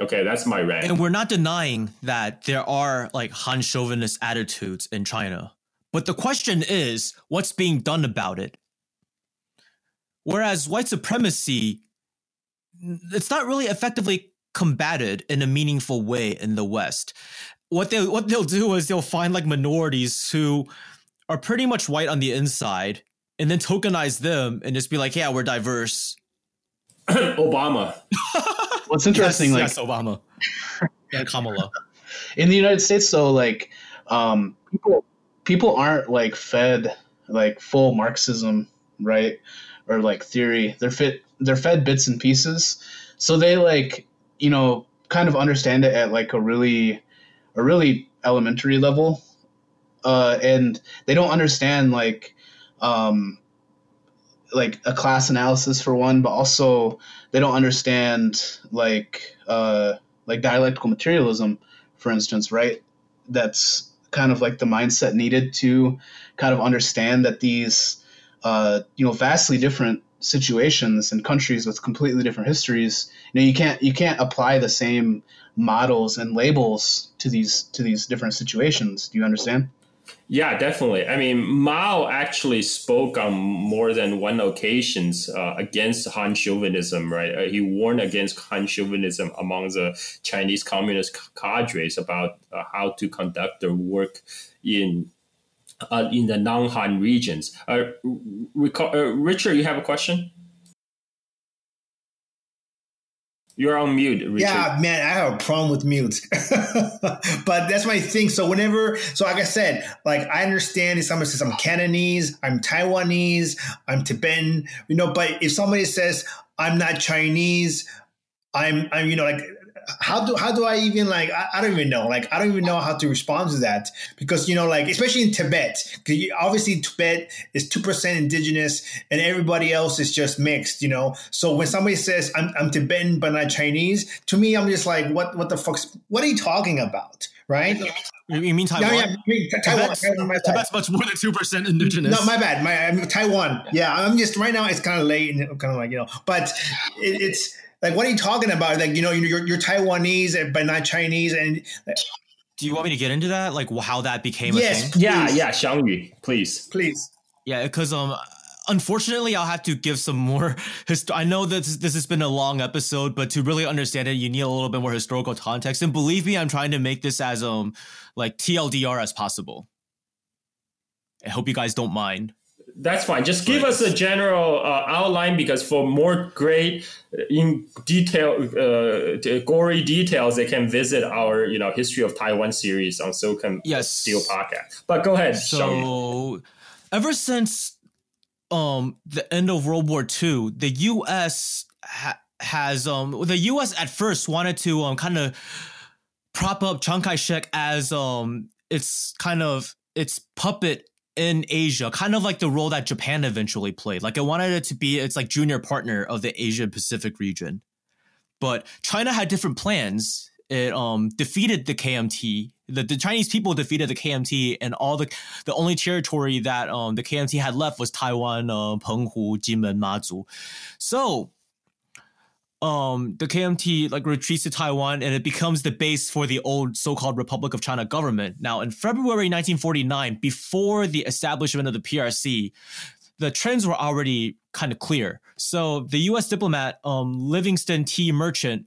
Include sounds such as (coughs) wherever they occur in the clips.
Okay, that's my rant. And we're not denying that there are like Han chauvinist attitudes in China. But the question is, what's being done about it? Whereas white supremacy, it's not really effectively combated in a meaningful way in the West. What they what they'll do is they'll find like minorities who are pretty much white on the inside and then tokenize them and just be like, yeah, we're diverse. (coughs) Obama. (laughs) What's interesting, yes, like yes, Obama and Kamala. (laughs) in the United States, though, like um, people people aren't like fed like full Marxism, right, or like theory. They're fit. They're fed bits and pieces, so they like you know kind of understand it at like a really a really elementary level, uh, and they don't understand like um, like a class analysis for one, but also they don't understand like uh, like dialectical materialism, for instance, right? That's kind of like the mindset needed to kind of understand that these uh, you know vastly different situations and countries with completely different histories you know you can't you can't apply the same models and labels to these to these different situations do you understand Yeah, definitely. I mean, Mao actually spoke on more than one occasions uh, against Han chauvinism, right? Uh, he warned against Han chauvinism among the Chinese communist cadres about uh, how to conduct their work in uh, in the non-Han regions. Uh, uh, Richard, you have a question? You're on mute, Richard. Yeah, man, I have a problem with mute. (laughs) but that's my thing. So whenever, so like I said, like I understand if somebody says I'm Cantonese, I'm Taiwanese, I'm Tibetan, you know, but if somebody says I'm not Chinese, I'm, I'm, you know, like how do how do I even like I, I, don't even know like I don't even know how to respond to that because you know like especially in Tibet because obviously Tibet is two percent indigenous and everybody else is just mixed you know so when somebody says I'm, I'm Tibetan but not Chinese to me I'm just like what what the fuck's what are you talking about right you mean Taiwan? Yeah, yeah, Taiwan. Tibet's, Taiwan Tibet's much more than two percent indigenous. No, my bad. My I mean, Taiwan. Yeah, I'm just right now. It's kind of late and kind of like you know, but it, it's like, what are you talking about? Like, you know, you're, you're Taiwanese but not Chinese, and do you want me to get into that? Like, how that became yes, a thing? Yeah, yeah, Xiangyu, please, please. Yeah, because um, unfortunately, I'll have to give some more. (laughs) Hist- I know that this, this has been a long episode, but to really understand it, you need a little bit more historical context. And believe me, I'm trying to make this as um like TLDR as possible. I hope you guys don't mind. That's fine. Just give us a general uh, outline because for more great uh, in detail, uh, gory details, they can visit our you know history of Taiwan series on Silk and yes. Steel podcast. But go ahead. So, ever since um the end of World War II, the U.S. Ha- has um the U.S. at first wanted to um kind of prop up Chiang Kai Shek as um its kind of its puppet in Asia, kind of like the role that Japan eventually played. Like I wanted it to be its like junior partner of the Asia Pacific region. But China had different plans. It um defeated the KMT. The, the Chinese people defeated the KMT, and all the the only territory that um the KMT had left was Taiwan, uh, Penghu, Jinmen, Mazu. So um, the KMT like retreats to Taiwan and it becomes the base for the old so-called Republic of China government. Now, in February 1949, before the establishment of the PRC, the trends were already kind of clear. So the U.S. diplomat um, Livingston T. Merchant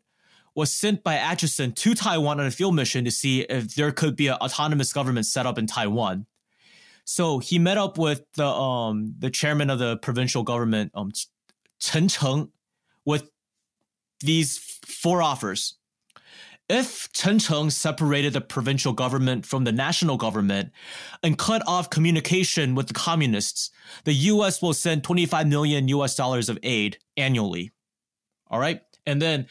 was sent by Acheson to Taiwan on a field mission to see if there could be an autonomous government set up in Taiwan. So he met up with the um, the chairman of the provincial government, um, Chen Cheng, with these four offers. If Chen Cheng separated the provincial government from the national government and cut off communication with the communists, the US will send 25 million US dollars of aid annually. All right? And then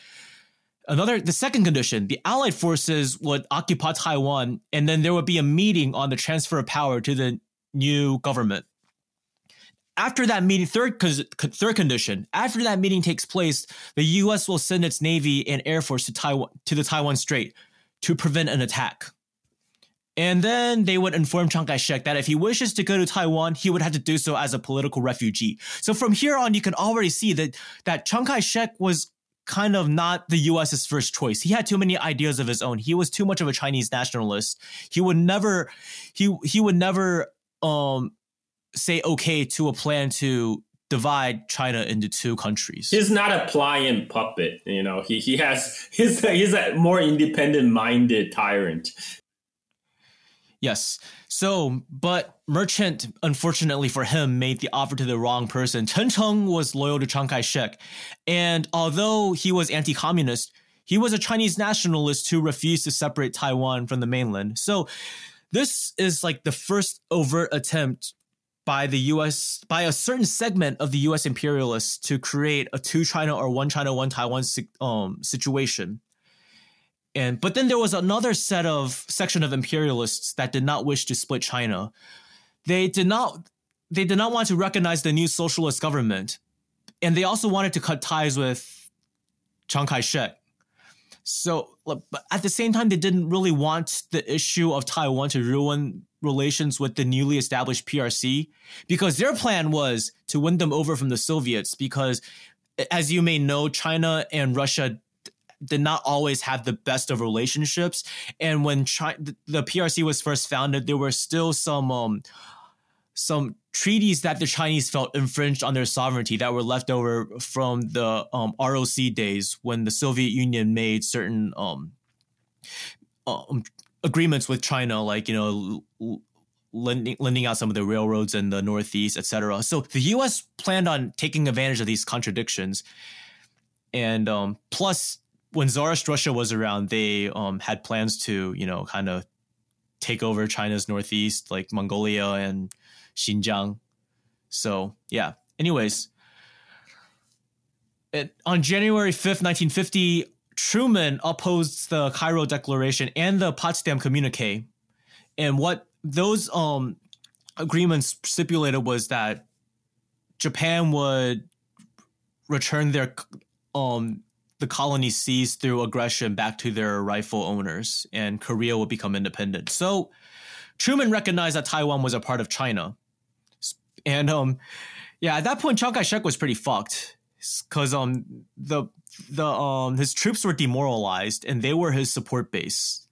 another the second condition, the allied forces would occupy Taiwan and then there would be a meeting on the transfer of power to the new government after that meeting, third third condition, after that meeting takes place, the U.S. will send its Navy and Air Force to Taiwan to the Taiwan Strait to prevent an attack. And then they would inform Chiang Kai-shek that if he wishes to go to Taiwan, he would have to do so as a political refugee. So from here on, you can already see that that Chiang Kai-shek was kind of not the US's first choice. He had too many ideas of his own. He was too much of a Chinese nationalist. He would never he he would never um say okay to a plan to divide China into two countries. He's not a pliant puppet, you know. He he has he's he's a more independent minded tyrant. Yes. So, but Merchant, unfortunately for him, made the offer to the wrong person. Chen Cheng was loyal to Chiang Kai shek. And although he was anti communist, he was a Chinese nationalist who refused to separate Taiwan from the mainland. So, this is like the first overt attempt by the US, by a certain segment of the US imperialists to create a two China or one China, one Taiwan um, situation. And but then there was another set of section of imperialists that did not wish to split China. They did not they did not want to recognize the new socialist government. And they also wanted to cut ties with Chiang Kai-shek. So, but at the same time, they didn't really want the issue of Taiwan to ruin relations with the newly established PRC because their plan was to win them over from the Soviets. Because, as you may know, China and Russia did not always have the best of relationships. And when China, the PRC was first founded, there were still some um, some treaties that the Chinese felt infringed on their sovereignty that were left over from the um, ROC days when the Soviet Union made certain um, um, agreements with China, like you know. lending, lending out some of the railroads in the Northeast, etc. So the U.S. planned on taking advantage of these contradictions, and um, plus when Tsarist Russia was around, they um, had plans to, you know, kind of take over China's northeast, like Mongolia and Xinjiang. So yeah. Anyways, it, on January fifth, nineteen fifty, Truman opposed the Cairo Declaration and the Potsdam Communique, and what those um, agreements stipulated was that Japan would return their um, the colonies seized through aggression back to their rightful owners, and Korea would become independent. So Truman recognized that Taiwan was a part of China, (laughs) and um, yeah, at that point, Chiang Kai-shek was pretty fucked because um the the um his troops were demoralized and they were his support base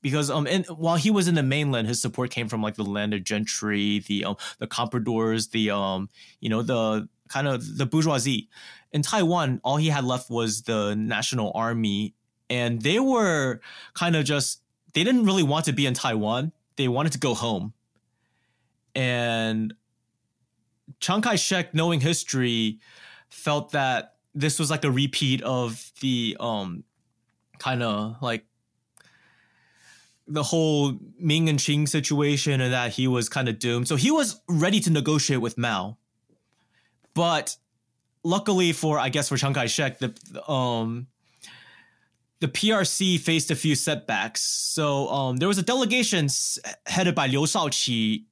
because um and while he was in the mainland his support came from like the landed gentry the um the compradors the um you know the kind of the bourgeoisie in Taiwan, all he had left was the National Army, and they were kind of just they didn't really want to be in Taiwan. They wanted to go home. And Chiang Kai-shek, knowing history, felt that this was like a repeat of the um kind of like the whole Ming and Qing situation and that he was kind of doomed. So he was ready to negotiate with Mao. But luckily for I guess for Chiang Kai-shek, the um the PRC faced a few setbacks. So um, there was a delegation headed by Liu Shaoqi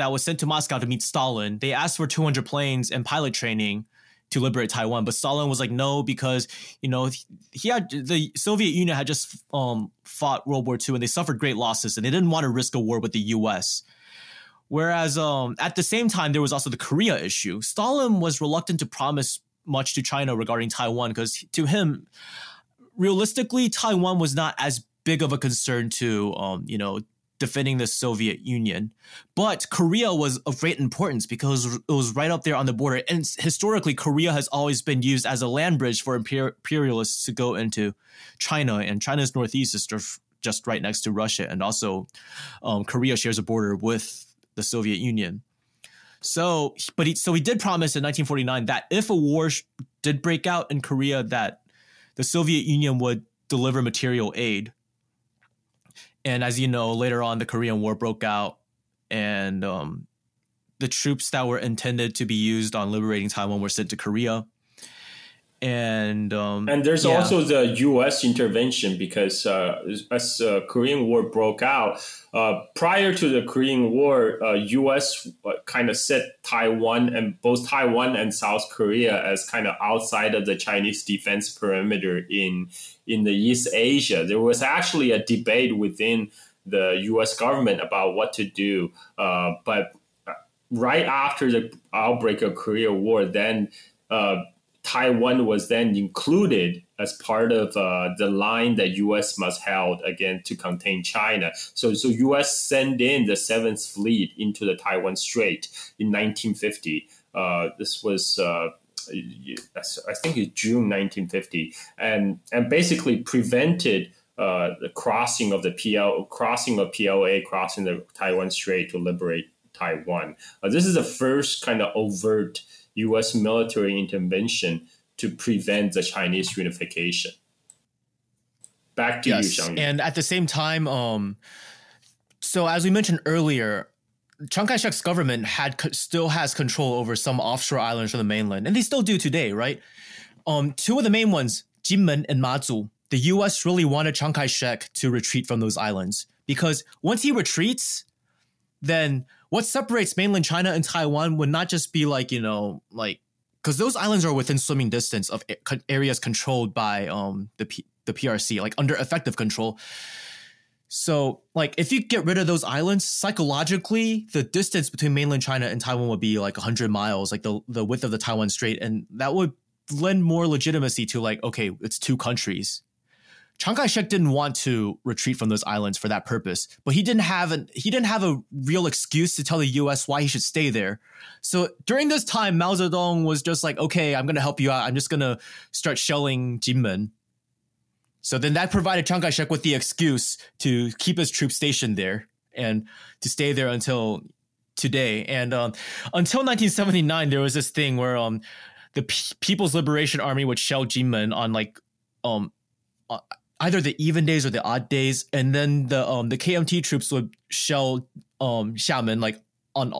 that was sent to Moscow to meet Stalin. They asked for 200 planes and pilot training to liberate Taiwan, but Stalin was like, no, because you know he had the Soviet Union had just um, fought World War II and they suffered great losses, and they didn't want to risk a war with the U.S. Whereas um, at the same time, there was also the Korea issue. Stalin was reluctant to promise much to China regarding Taiwan because to him, realistically, Taiwan was not as big of a concern to, um, you know, defending the Soviet Union. But Korea was of great importance because it was right up there on the border. And historically, Korea has always been used as a land bridge for imperialists to go into China. And China's northeast is just right next to Russia. And also, um, Korea shares a border with the Soviet Union. So, but he, so he did promise in 1949 that if a war sh- did break out in Korea, that the Soviet Union would deliver material aid. And as you know, later on, the Korean War broke out, and um, the troops that were intended to be used on liberating Taiwan were sent to Korea and um, and there's yeah. also the U.S. intervention because uh, as the uh, Korean War broke out, uh, prior to the Korean War, uh, U.S. Uh, kind of set Taiwan and both Taiwan and South Korea as kind of outside of the Chinese defense perimeter in in the East Asia. There was actually a debate within the U.S. government about what to do, uh, but right after the outbreak of Korea War, then Taiwan was then included as part of uh, the line that U.S. must held again to contain China. So, so U.S. sent in the Seventh Fleet into the Taiwan Strait in 1950. Uh, this was. Uh, I think it's June 1950, and and basically prevented uh, the crossing of the PL crossing of PLA crossing the Taiwan Strait to liberate Taiwan. Uh, this is the first kind of overt U.S. military intervention to prevent the Chinese unification. Back to yes. you, Xiang. And at the same time, um, so as we mentioned earlier, Chiang Kai-shek's government had still has control over some offshore islands from the mainland, and they still do today, right? Um, two of the main ones, Jinmen and Mazu, the U.S. really wanted Chiang Kai-shek to retreat from those islands because once he retreats, then what separates mainland China and Taiwan would not just be like you know like because those islands are within swimming distance of areas controlled by um the P- the PRC like under effective control. So like if you get rid of those islands psychologically the distance between mainland China and Taiwan would be like 100 miles like the the width of the Taiwan Strait and that would lend more legitimacy to like okay it's two countries Chiang Kai-shek didn't want to retreat from those islands for that purpose, but he didn't have an he didn't have a real excuse to tell the U.S. why he should stay there. So during this time, Mao Zedong was just like, "Okay, I'm going to help you out. I'm just going to start shelling Jinmen." So then that provided Chiang Kai-shek with the excuse to keep his troops stationed there and to stay there until today. And um, until 1979, there was this thing where um, the P- People's Liberation Army would shell Jinmen on like um uh, either the even days or the odd days, and then the um the KMT troops would shell um Xiamen like on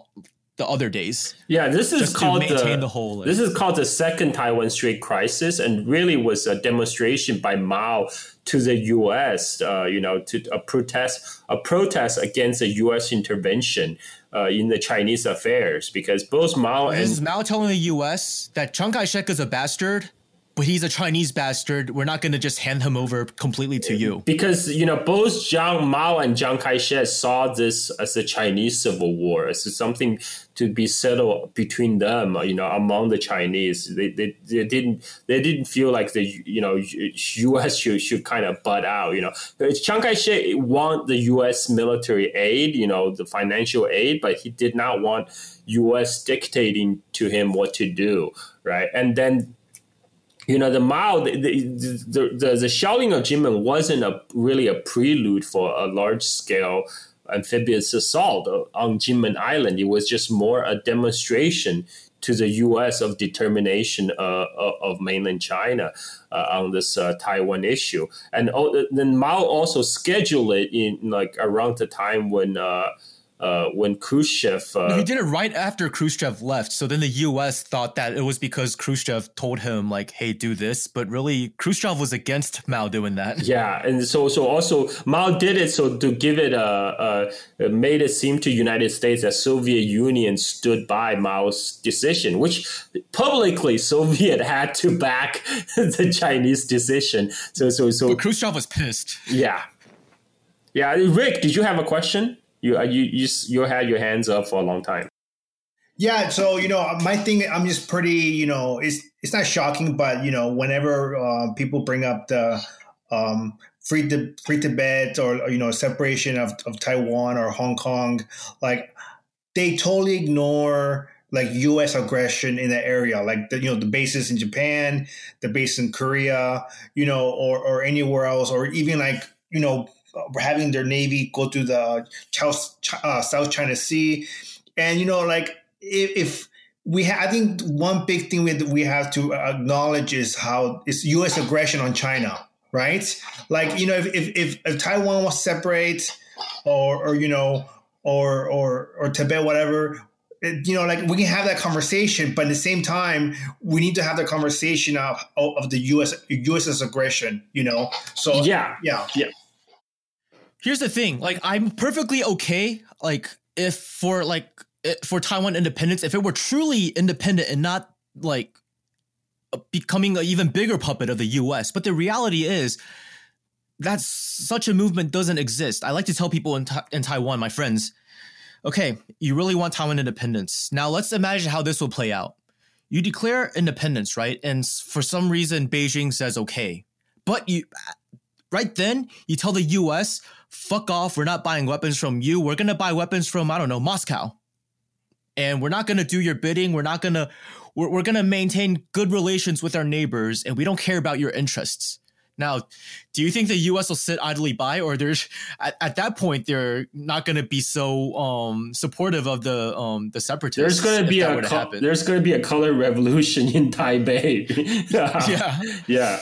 the other days. Yeah, this is called the, the whole. This is called the second Taiwan Strait crisis, and really was a demonstration by Mao to the U.S. Uh, you know, to a protest a protest against the U.S. intervention. Uh, in the Chinese affairs, because both Mao and is Mao telling the U.S. that Chiang Kai-shek is a bastard but he's a Chinese bastard. We're not going to just hand him over completely to you. Because, you know, both Jiang Mao and Chiang Kai shek saw this as a Chinese civil war, as something to be settled between them, you know, among the Chinese. They, they, they didn't they didn't feel like the, you know, U.S. should, should kind of butt out, you know. Chiang Kai shek want the U.S. military aid, you know, the financial aid, but he did not want U.S. dictating to him what to do, right? And then you know, the Mao, the, the, the, the shelling of Jinmen wasn't a, really a prelude for a large scale amphibious assault on Jinmen Island. It was just more a demonstration to the U.S. of determination uh, of mainland China uh, on this uh, Taiwan issue. And oh, then Mao also scheduled it in like around the time when uh, when Khrushchev. Uh, no, he did it right after Khrushchev left. So then the U.S. thought that it was because Khrushchev told him like, "Hey, do this," but really Khrushchev was against Mao doing that. (laughs) Yeah, and so so also Mao did it so to give it a, a made it seem to United States that Soviet Union stood by Mao's decision, which publicly Soviet had to back (laughs) the Chinese decision. So so so. But Khrushchev was pissed. Yeah. Yeah, Rick, did you have a question? You you you you had your hands up for a long time. Yeah, so you know, my thing, I'm just pretty, you know, it's it's not shocking, but you know, whenever uh, people bring up the um, free to free Tibet or, or you know separation of, of Taiwan or Hong Kong, like they totally ignore like U.S. aggression in that area, like the you know the bases in Japan, the base in Korea, you know, or or anywhere else, or even like you know having their navy go through the South, uh, China Sea, and you know, like if, if we, ha- I think one big thing we we have to acknowledge is how is U.S. aggression on China, right? Like you know, if if, if, if Taiwan was separate, or or you know, or or or Tibet, whatever, you know, like we can have that conversation, but at the same time, we need to have the conversation of of the U.S. U.S.'s aggression. You know, so yeah, yeah, yeah here's the thing like i'm perfectly okay like if for like eh, for taiwan independence if it were truly independent and not like becoming an even bigger puppet of the us but the reality is that such a movement doesn't exist i like to tell people in, ta- in taiwan my friends okay you really want taiwan independence now let's imagine how this will play out you declare independence, right? And for some reason, Beijing says okay, but you right then you tell the U.S. fuck off, we're not buying weapons from you. We're gonna buy weapons from I don't know Moscow, and we're not gonna do your bidding. We're not gonna we're, we're gonna maintain good relations with our neighbors, and we don't care about your interests. Now, do you think the U.S. will sit idly by, or there's at, at that point they're not going to be so um, supportive of the um, the separatists? There's going to be a co- there's going to be a color revolution in Taipei. (laughs) (laughs) yeah, yeah.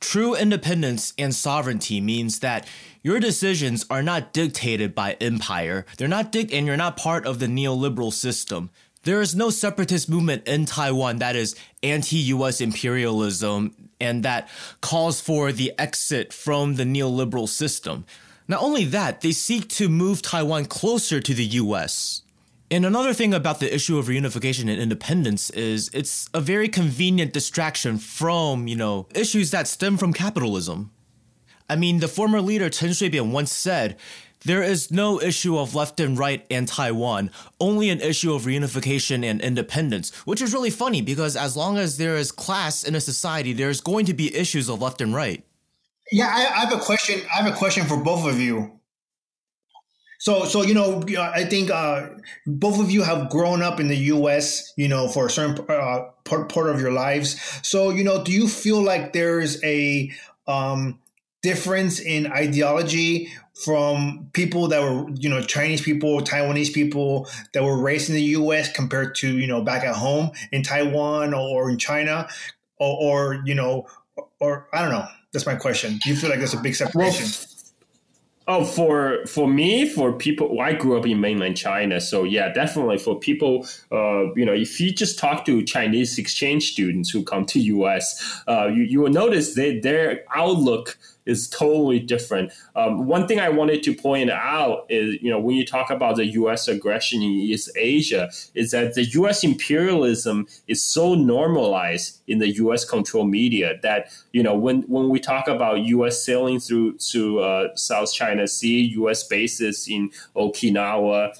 True independence and sovereignty means that your decisions are not dictated by empire. They're not dic- and you're not part of the neoliberal system. There is no separatist movement in Taiwan that is anti-US imperialism and that calls for the exit from the neoliberal system. Not only that, they seek to move Taiwan closer to the US. And another thing about the issue of reunification and independence is it's a very convenient distraction from, you know, issues that stem from capitalism. I mean, the former leader Chen Shui-bian once said, there is no issue of left and right and Taiwan, only an issue of reunification and independence, which is really funny because as long as there is class in a society, there's going to be issues of left and right. Yeah, I, I have a question. I have a question for both of you. So, so you know, I think uh, both of you have grown up in the U.S. You know, for a certain uh, part, part of your lives. So, you know, do you feel like there's a um, difference in ideology from people that were, you know, Chinese people, Taiwanese people that were raised in the U.S. compared to, you know, back at home in Taiwan or in China, or, or you know, or I don't know. That's my question. Do you feel like there's a big separation? Well, Oh, for for me, for people, I grew up in mainland China, so yeah, definitely for people, uh, you know, if you just talk to Chinese exchange students who come to US, uh, you you will notice that their outlook is totally different. Um, one thing I wanted to point out is, you know, when you talk about the U.S. aggression in East Asia, is that the U.S. imperialism is so normalized in the U.S. controlled media that, you know, when, when we talk about U.S. sailing through to uh, South China Sea, U.S. bases in Okinawa,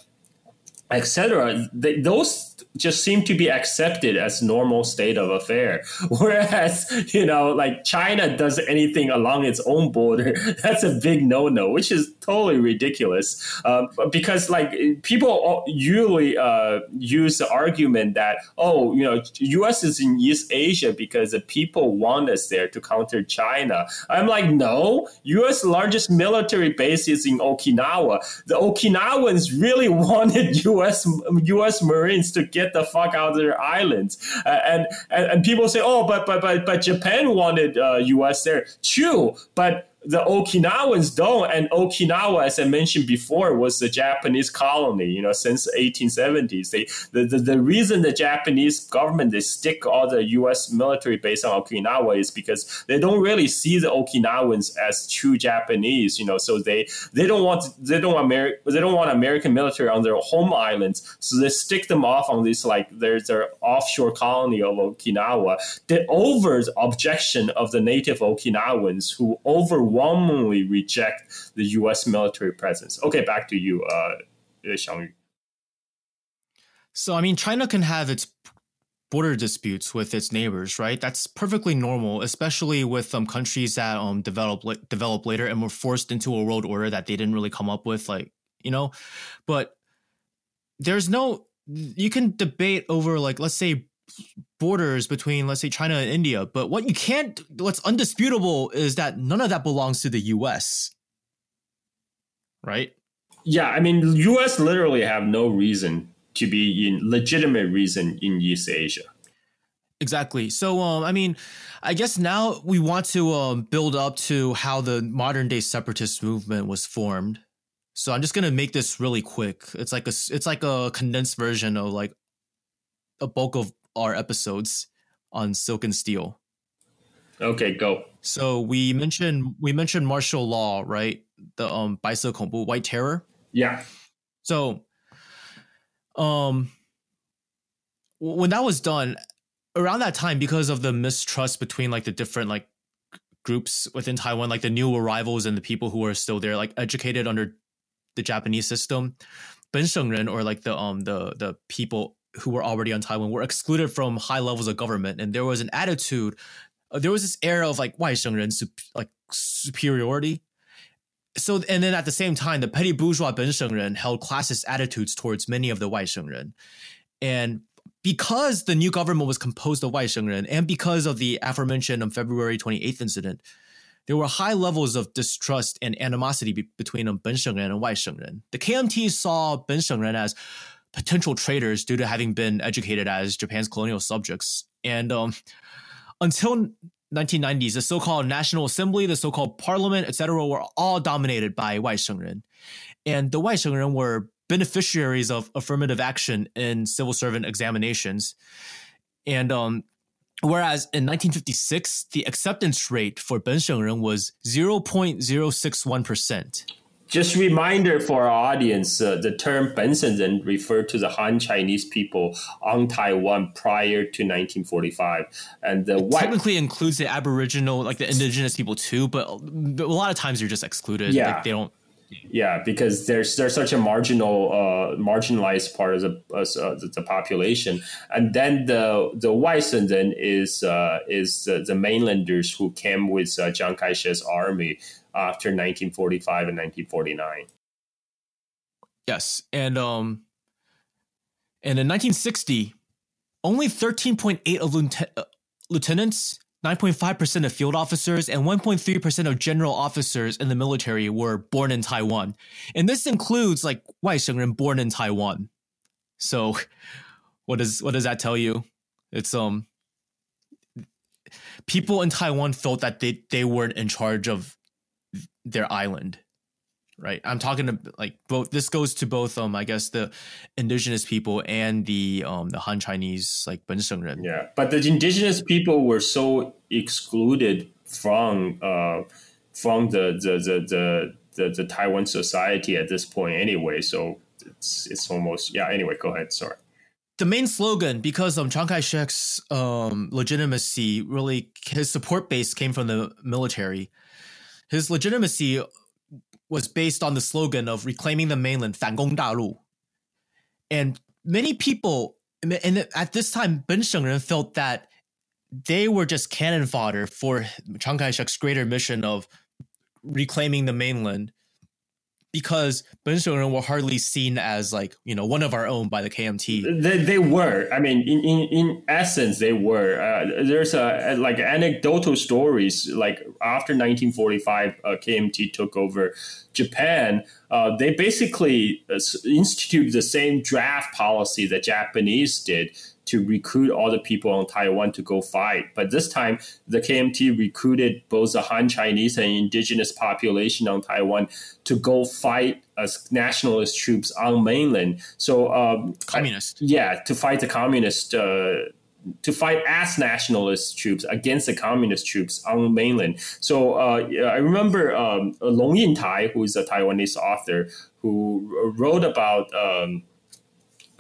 etc., those just seem to be accepted as normal state of affair. (laughs) Whereas, you know, like China does anything along its own border, (laughs) that's a big no-no, which is totally ridiculous. Um, because like people usually uh, use the argument that, oh, you know, U.S. is in East Asia because the people want us there to counter China. I'm like, no, U.S. largest military base is in Okinawa. The Okinawans really (laughs) wanted U.S. U.S. Marines to get the fuck out of their islands. Uh, and, and and people say, oh, but but but but Japan wanted uh, U.S. there. True, but the Okinawans don't. And Okinawa, as I mentioned before, was the Japanese colony, you know, since 1870s. They, the, the, the reason the Japanese government, they stick all the U.S. military base on Okinawa is because they don't really see the Okinawans as true Japanese, you know, so they, they don't want, they don't want Ameri- they don't want American military on their home islands. So they stick them off on this, like, there's their offshore colony of Okinawa. The over objection of the native Okinawans who over overwhelmingly reject the U.S. military presence. Okay, back to you, uh, Xiangyu. So, I mean, China can have its border disputes with its neighbors, right? That's perfectly normal, especially with um, countries that um develop develop later and were forced into a world order that they didn't really come up with, like you know. But there's no you can debate over like let's say borders between let's say China and India, but what you can't what's undisputable is that none of that belongs to the US. Right? Yeah, I mean US literally have no reason to be in legitimate reason in East Asia. Exactly. So um I mean, I guess now we want to um build up to how the modern day separatist movement was formed. So I'm just going to make this really quick. It's like a it's like a condensed version of like a bulk of our episodes on Silk and Steel. Okay, go. So we mentioned we mentioned martial law, right? The um Kongbu, White Terror. Yeah. So um when that was done around that time because of the mistrust between like the different like groups within Taiwan like the new arrivals and the people who are still there like educated under the Japanese system Ben Shengren or like the um the the people who were already on Taiwan were excluded from high levels of government, and there was an attitude, uh, there was this era of like Wai Shengren, like superiority. So, and then at the same time, the petty bourgeois Ben Shengren held classist attitudes towards many of the Wai and because the new government was composed of Wai and because of the aforementioned on February 28th incident, there were high levels of distrust and animosity be- between um, Ben Shengren and Wai The KMT saw Ben Shengren as potential traitors due to having been educated as Japan's colonial subjects. And um, until 1990s, the so-called National Assembly, the so-called Parliament, etc., were all dominated by Wai Shengren. And the Wai Shengren were beneficiaries of affirmative action in civil servant examinations. And um, whereas in 1956, the acceptance rate for Ben Shengren was 0.061% just reminder for our audience uh, the term Benshengren referred to the Han Chinese people on Taiwan prior to 1945. And the white- technically includes the Aboriginal, like the indigenous people too, but, a lot of times they're just excluded. Yeah. Like they don't. Yeah, because there's there's such a marginal, uh, marginalized part of the, uh, uh the population, and then the the then is uh, is the, the mainlanders who came with uh, Chiang Kai Shek's army after 1945 and 1949. Yes, and um, and in 1960, only 13.8 of uh, lieutenants, 9.5 percent of field officers, and 1.3 percent of general officers in the military were born in Taiwan, and this includes like Wei Shengren born in Taiwan. So, what does what does that tell you? It's um people in Taiwan felt that they, they weren't in charge of their island right i'm talking to like both this goes to both um i guess the indigenous people and the um the han chinese like yeah but the indigenous people were so excluded from uh from the the the, the the, the Taiwan society at this point anyway. So it's it's almost yeah. Anyway, go ahead. Sorry. The main slogan, because um, Chiang Kai Shek's um, legitimacy really his support base came from the military. his legitimacy was based on the slogan of reclaiming the mainland 反攻大陆 and many people and at this time 本省人 felt that they were just cannon fodder for chiang kai-shek's greater mission of reclaiming the mainland because Benshengren were hardly seen as like you know one of our own by the KMT. They, they were. I mean, in, in, in essence, they were. Uh, there's a, like anecdotal stories like after 1945, uh, KMT took over Japan. Uh, they basically uh, instituted the same draft policy that Japanese did to recruit all the people on Taiwan to go fight. But this time, the KMT recruited both the Han Chinese and indigenous population on Taiwan to go fight as nationalist troops on mainland. So, um, Communist. yeah, to fight the communist. Uh, to fight as nationalist troops against the communist troops on mainland. So uh, I remember um, Lung Ying-tai, who is a Taiwanese author, who wrote about um,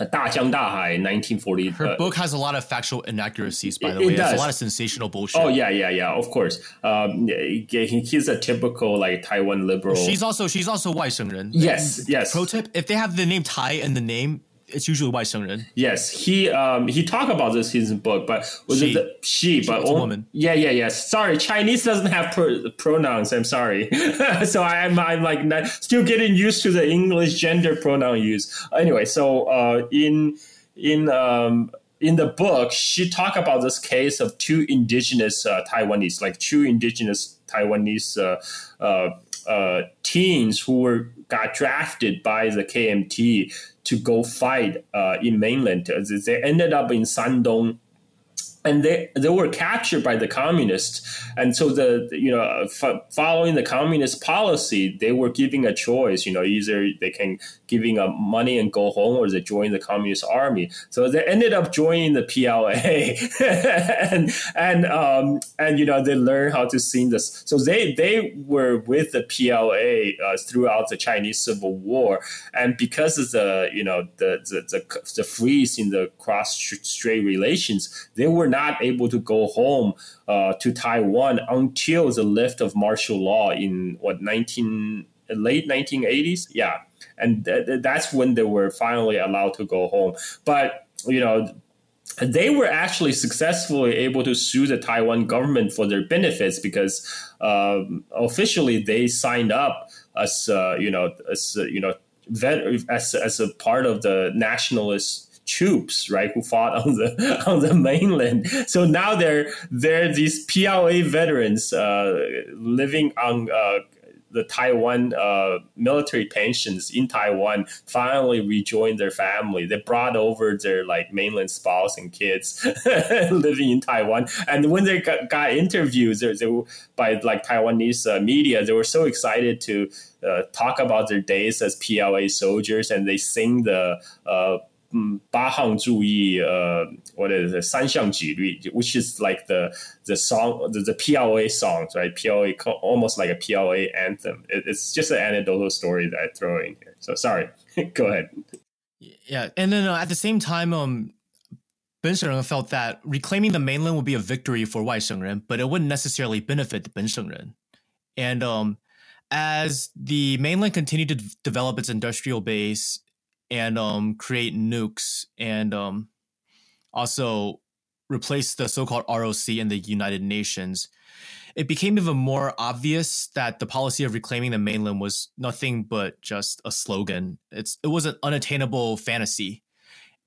大江大海, 1940. Her book has a lot of factual inaccuracies, by the way. It does. A lot of sensational bullshit. Oh yeah, yeah, yeah. Of course. Um, he's a typical like Taiwan liberal. She's also she's also Wei Yes, yes. Pro tip: if they have the name Tai in the name, it's usually Wai Shengren. Yes, he um he talked about this in his book, but was she. it the, she? she but only, woman. Yeah, yeah, yes. Yeah. Sorry, Chinese doesn't have pro- pronouns. I'm sorry, (laughs) so I'm I'm like not, still getting used to the English gender pronoun use. Anyway, so uh, in in um in the book, she talked about this case of two indigenous uh, Taiwanese, like two indigenous Taiwanese uh, uh, uh teens who were got drafted by the KMT to go fight uh, in mainland. They ended up in Shandong and they they were captured by the communists. And so the you know f- following the communist policy they were giving a choice you know either they can giving up money and go home or they join the communist army. So they ended up joining the PLA (laughs) and and um, and you know they learned how to sing this. So they they were with the PLA uh, throughout the Chinese Civil War. And because of the you know the the, the, the freeze in the cross strait relations they were not able to go home uh, to Taiwan until the lift of martial law in what 19 late 1980s yeah. And th- th- that's when they were finally allowed to go home. But you know, they were actually successfully able to sue the Taiwan government for their benefits because um, officially they signed up as uh, you know as uh, you know as as a part of the nationalist troops, right, who fought on the (laughs) on the mainland. So now they're they're these PLA veterans uh, living on uh, the Taiwan uh, military pensions in Taiwan finally rejoined their family. They brought over their like mainland spouse and kids (laughs) living in Taiwan. And when they got, got interviews they, they, by like Taiwanese uh, media, they were so excited to uh, talk about their days as PLA soldiers, and they sing the uh, 嗯八项注意呃 what is it 三项纪律 which is like the the song the, the PLA songs right PLA almost like a PLA anthem it, it's just an anecdotal story that I throw in here so sorry (laughs) go ahead yeah and then uh, at the same time um Ben Shengren felt that reclaiming the mainland would be a victory for Wai Shengren, but it wouldn't necessarily benefit Ben Shengren. And um, as the mainland continued to d- develop its industrial base and um, create nukes and um, also replace the so-called ROC in the United Nations, it became even more obvious that the policy of reclaiming the mainland was nothing but just a slogan. It's it was an unattainable fantasy.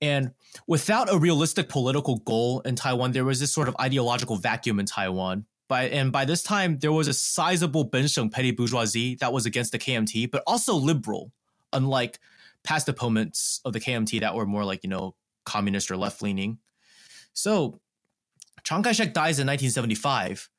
And without a realistic political goal in Taiwan, there was this sort of ideological vacuum in Taiwan. By, and by this time, there was a sizable Bensheng petty bourgeoisie that was against the KMT, but also liberal, unlike past opponents of the KMT that were more like, you know, communist or left leaning. So Chiang Kai shek dies in 1975.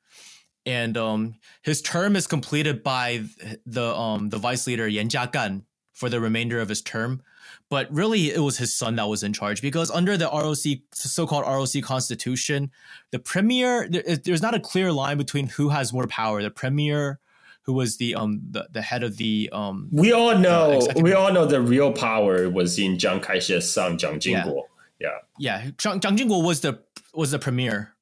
And um, his term is completed by the um, the vice leader Yan Jiagan for the remainder of his term. But really, it was his son that was in charge because under the ROC, so-called ROC constitution, the premier there's not a clear line between who has more power, the premier who was the um the, the head of the um. We all know uh, we all know the real power was in Chiang Kai-shek's son Jiang Jingguo. Yeah, yeah. yeah. Jiang, Jiang Jingguo was the was the premier,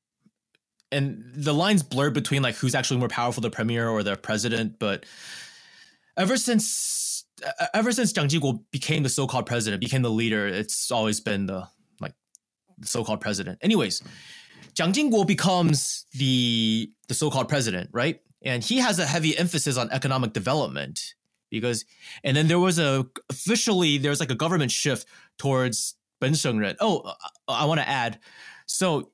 and the lines blurred between like who's actually more powerful, the premier or the president. But ever since ever since Jiang Jingguo became the so-called president, became the leader, it's always been the like the so-called president. Anyways, Jiang Jingguo becomes the the so-called president, right? And he has a heavy emphasis on economic development because and then there was a officially there's like a government shift towards Ben Shengren. Oh, I, I want to add. So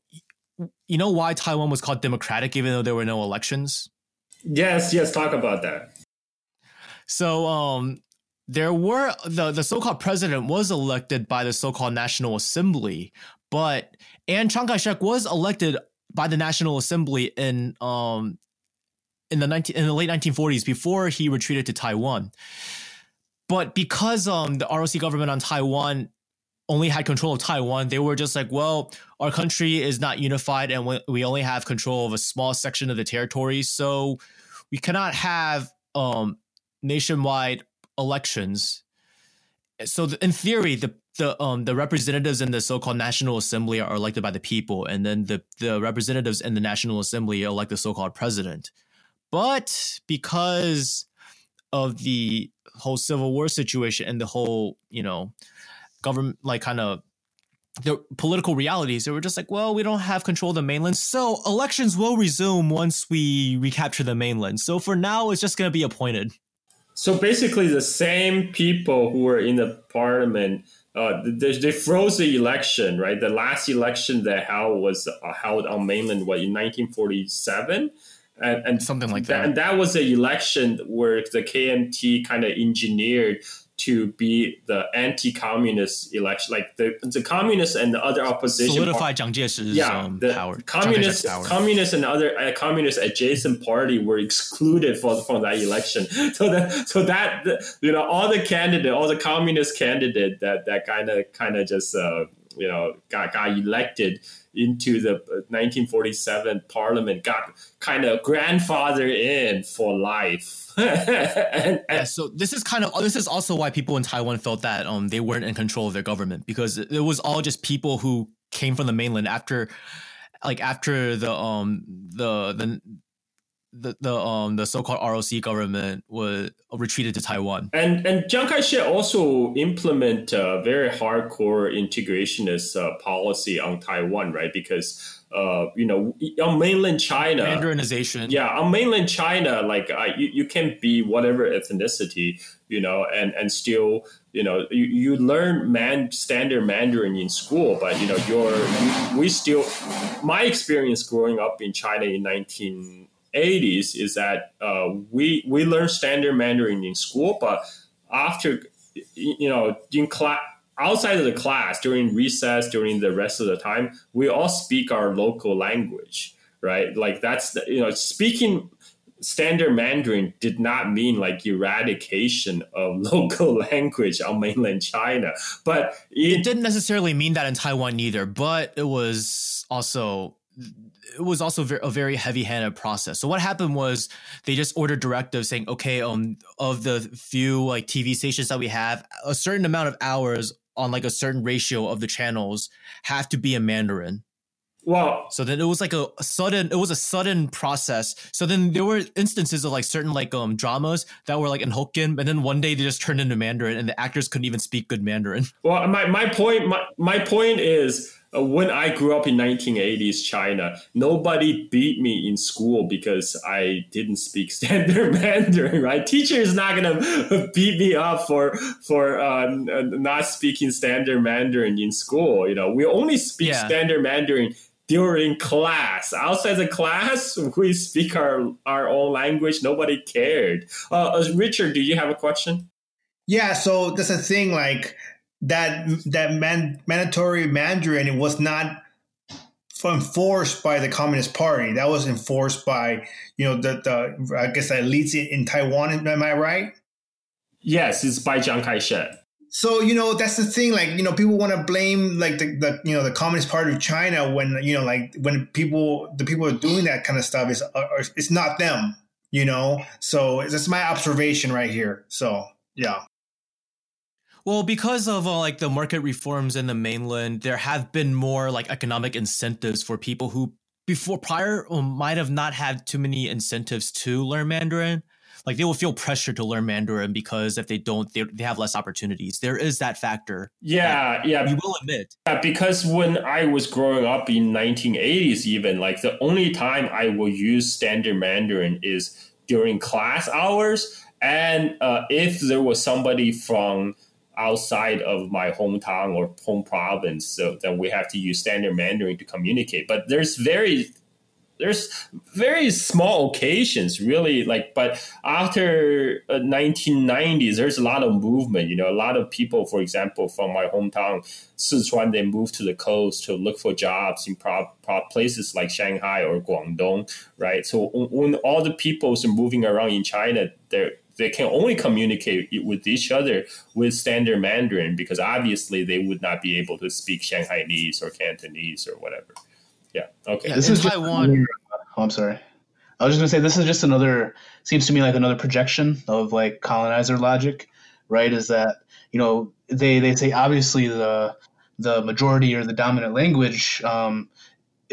you know why Taiwan was called democratic even though there were no elections? Yes, yes, talk about that. So um there were the the so-called president was elected by the so-called National Assembly, but and Chiang Kai-shek was elected by the National Assembly in um in the 19 in the late 1940s before he retreated to Taiwan. But because um the ROC government on Taiwan only had control of Taiwan, they were just like, well, our country is not unified and we only have control of a small section of the territory, so we cannot have um nationwide elections. So in theory, the the um the representatives in the so-called National Assembly are elected by the people, and then the the representatives in the National Assembly elect the so-called president. But because of the whole Civil War situation and the whole, you know, government, like kind of the political realities, they were just like, well, we don't have control of the mainland. So elections will resume once we recapture the mainland. So for now, it's just going to be appointed. So basically, the same people who were in the parliament. Uh, they, they froze the election, right? The last election they held was uh, held on mainland, what, in 1947? And, and something like that. And that was an election where the KMT kind of engineered to be the anti-communist election, like the the communists and the other opposition. Solidify Jiang yeah, um, the power. Communists, power. communists and other uh, communist adjacent party were excluded from, from that election. (laughs) So that so that you know all the candidate, all the communist candidate that that kind of kind of just uh, you know got got elected into the 1947 parliament got kind of grandfather in for life. (laughs) And, yeah so this is kind of this is also why people in taiwan felt that um they weren't in control of their government because it was all just people who came from the mainland after like after the um the the the the um the so-called ROC government was retreated to Taiwan. And and Chiang Kai-shek also implement a very hardcore integrationist uh, policy on Taiwan, right? Because uh, you know, on mainland China, Mandarinization. Yeah, on mainland China, like uh, you, you can be whatever ethnicity, you know, and and still, you know, you, you learn man standard Mandarin in school, but you know, you're you, we still. My experience growing up in China in 1980s is that uh, we we learn standard Mandarin in school, but after you know in class outside of the class during recess during the rest of the time we all speak our local language right? Like that's the, you know speaking standard mandarin did not mean like eradication of (laughs) local language on mainland china. But it, it didn't necessarily mean that in taiwan either but it was also it was also a very heavy-handed process. So what happened was they just ordered directives saying, okay, um, of the few like TV stations that we have, a certain amount of hours on like a certain ratio of the channels have to be in Mandarin. Well, so then it was like a, a, sudden, it was a sudden process. So then there were instances of like certain like um dramas that were like in Hokkien, and then one day they just turned into Mandarin, and the actors couldn't even speak good Mandarin. Well, my my point my my point is when I grew up in 1980s China, nobody beat me in school because I didn't speak (laughs) standard Mandarin. Right? Teacher is not gonna (laughs) beat me up for for uh, not speaking standard Mandarin in school. You know, we only speak yeah. standard Mandarin during class. Outside the class, (laughs) we speak our our own language. Nobody cared. Uh, uh Richard, do you have a question? Yeah. So that's a thing. Like that that man, mandatory Mandarin was not enforced by the Communist Party. That was enforced by you know the the I guess the elites in Taiwan. Am I right? Yes, it's by Chiang Kai-shek. So you know that's the thing. Like you know, people want to blame like the, the you know the Communist Party of China when you know like when people the people are doing that kind of stuff is it's not them. You know, so that's my observation right here. So yeah. Well, because of uh, like the market reforms in the mainland, there have been more like economic incentives for people who before prior um, might have not had too many incentives to learn Mandarin. Like they will feel pressure to learn Mandarin because if they don't, they, they have less opportunities. There is that factor. Yeah, yeah. You will admit. Yeah, because when I was growing up in 1980s, even like the only time I will use standard Mandarin is during class hours, and uh, if there was somebody from outside of my hometown or home province, so then we have to use standard Mandarin to communicate. But there's very there's very small occasions really like but after uh, 1990s there's a lot of movement you know a lot of people for example from my hometown sichuan they moved to the coast to look for jobs in pro- pro- places like shanghai or guangdong right so when all the peoples are moving around in china they're they can only communicate with each other with standard Mandarin because obviously they would not be able to speak Shanghainese or Cantonese or whatever. Yeah. Okay. Yeah, this is Taiwan. Just, oh, I'm sorry. I was just gonna say this is just another seems to me like another projection of like colonizer logic, right? Is that you know they they say obviously the the majority or the dominant language um,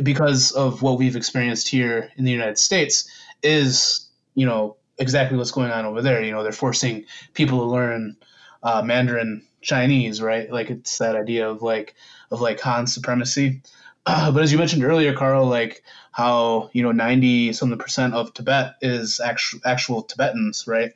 because of what we've experienced here in the United States is you know exactly what's going on over there. You know, they're forcing people to learn uh, Mandarin Chinese, right? Like it's that idea of like of like Han supremacy. Uh, (clears throat) but as you mentioned earlier, Carl, like how you know ninety something percent of Tibet is actual actual Tibetans, right?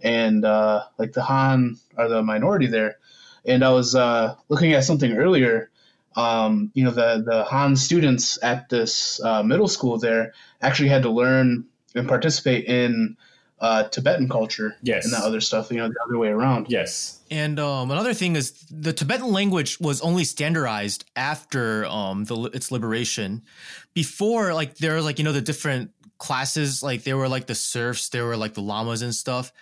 And uh, like the Han are the minority there. And I was uh, looking at something earlier. Um, you know, the the Han students at this uh, middle school there actually had to learn and participate in uh, Tibetan culture yes. and that other stuff, you know, the other way around. Yes. And um, another thing is the Tibetan language was only standardized after um, the, its liberation. Before, like, there were like, you know, the different classes, like there were like the serfs, there were like the lamas and stuff.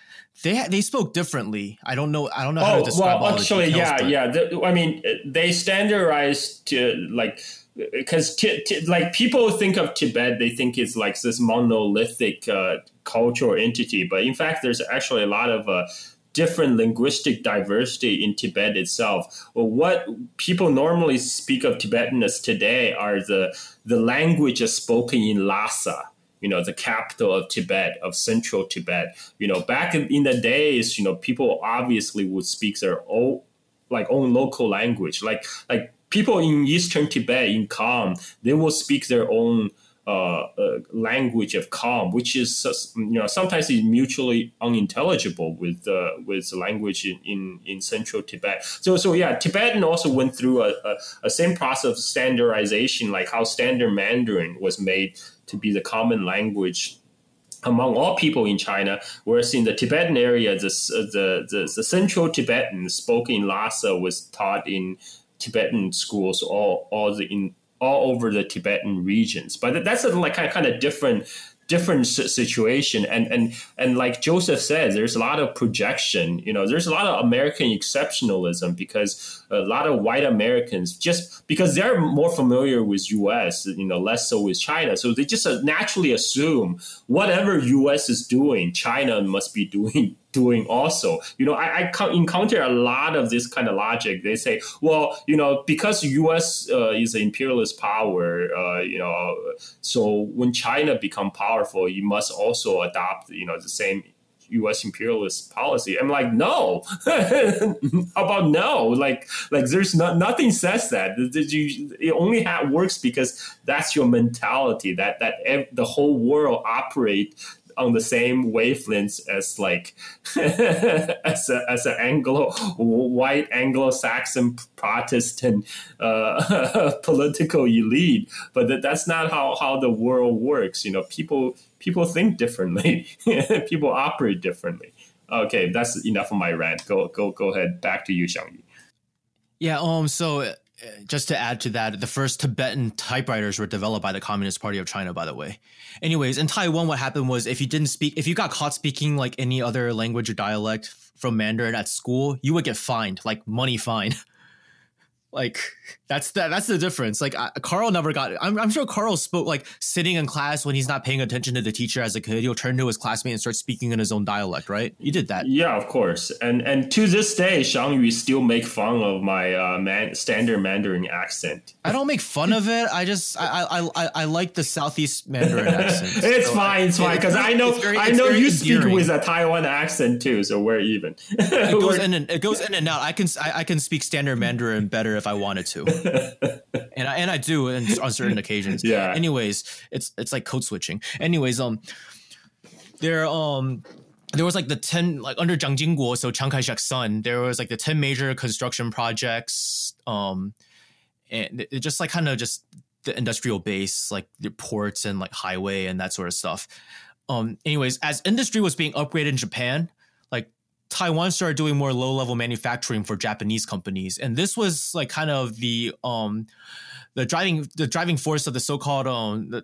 They they spoke differently. I don't know. I don't know oh, how to describe. Well, actually, details, yeah, but. yeah. The, I mean, they standardized to like because t- t- like people think of Tibet, they think it's like this monolithic uh, cultural entity, but in fact, there's actually a lot of uh, different linguistic diversity in Tibet itself. Well, what people normally speak of Tibetan as today are the the languages spoken in Lhasa you know, the capital of Tibet, of central Tibet. You know, back in, the days, you know, people obviously would speak their own like own local language. Like like people in eastern Tibet in Kham, they will speak their own uh, uh, language of Kham, which is you know sometimes is mutually unintelligible with uh, with language in, in, in central Tibet. So so yeah, Tibetan also went through a, a, a, same process of standardization, like how standard Mandarin was made to be the common language among all people in China, whereas in the Tibetan area, the, the, the, the central Tibetan spoken in Lhasa was taught in Tibetan schools all, all the in all over the Tibetan regions. But that's a like kind of different different situation. And and and like joseph says there's a lot of projection. You know there's a lot of american exceptionalism because a lot of white americans just because they're more familiar with us you know less so with china. So they just uh, naturally assume whatever us is doing china must be (laughs) doing doing also. You know, I, I encounter a lot of this kind of logic. They say, well, you know, because U.S. Uh, is an imperialist power, uh, you know, so when China become powerful, you must also adopt, you know, the same U.S. imperialist policy. I'm like, no. (laughs) About no? Like, like there's not nothing says that. You, It only works because that's your mentality. That that the whole world operate on the same wavelengths as like (laughs) as a, as an Anglo white Anglo-Saxon Protestant uh, (laughs) political elite, but that, that's not how how the world works. You know, people people think differently, (laughs) people operate differently. Okay, that's enough of my rant. Go go go ahead. Back to you, Xiangyu. Yeah. Um. So Uh, just to add to that, the first Tibetan typewriters were developed by the Communist Party of China, by the way. Anyways, in Taiwan, what happened was if you didn't speak, if you got caught speaking like any other language or dialect from Mandarin at school, you would get fined, like money fine. (laughs) Like (laughs) that's that that's the difference. Like I, Carl never got. I'm, I'm sure Carl spoke like sitting in class when he's not paying attention to the teacher as a kid. He'll turn to his classmate and start speaking in his own dialect. Right? You did that. Yeah, of course. And and to this day, Xiang Yu still make fun of my uh, man, standard Mandarin accent. I don't make fun of it. I just I I I, I like the Southeast Mandarin (laughs) accent. it's so fine. It's fine because I know very, I know you endearing. speak with a Taiwan accent too. So we're even. (laughs) it goes in and it goes in and out. I can I, I can speak standard Mandarin better if I wanted to, (laughs) and I and I do in, on certain occasions. Yeah. Anyways, it's it's like code switching. Anyways, um, there um there was like the 10 like under Jiang Jingguo, so Chiang Kai-shek's son, there was like the 10 major construction projects um and it just like kind of just the industrial base like the ports and like highway and that sort of stuff. Um anyways, as industry was being upgraded in Japan, Taiwan started doing more low level manufacturing for Japanese companies, and this was like kind of the um the driving the driving force of the so called um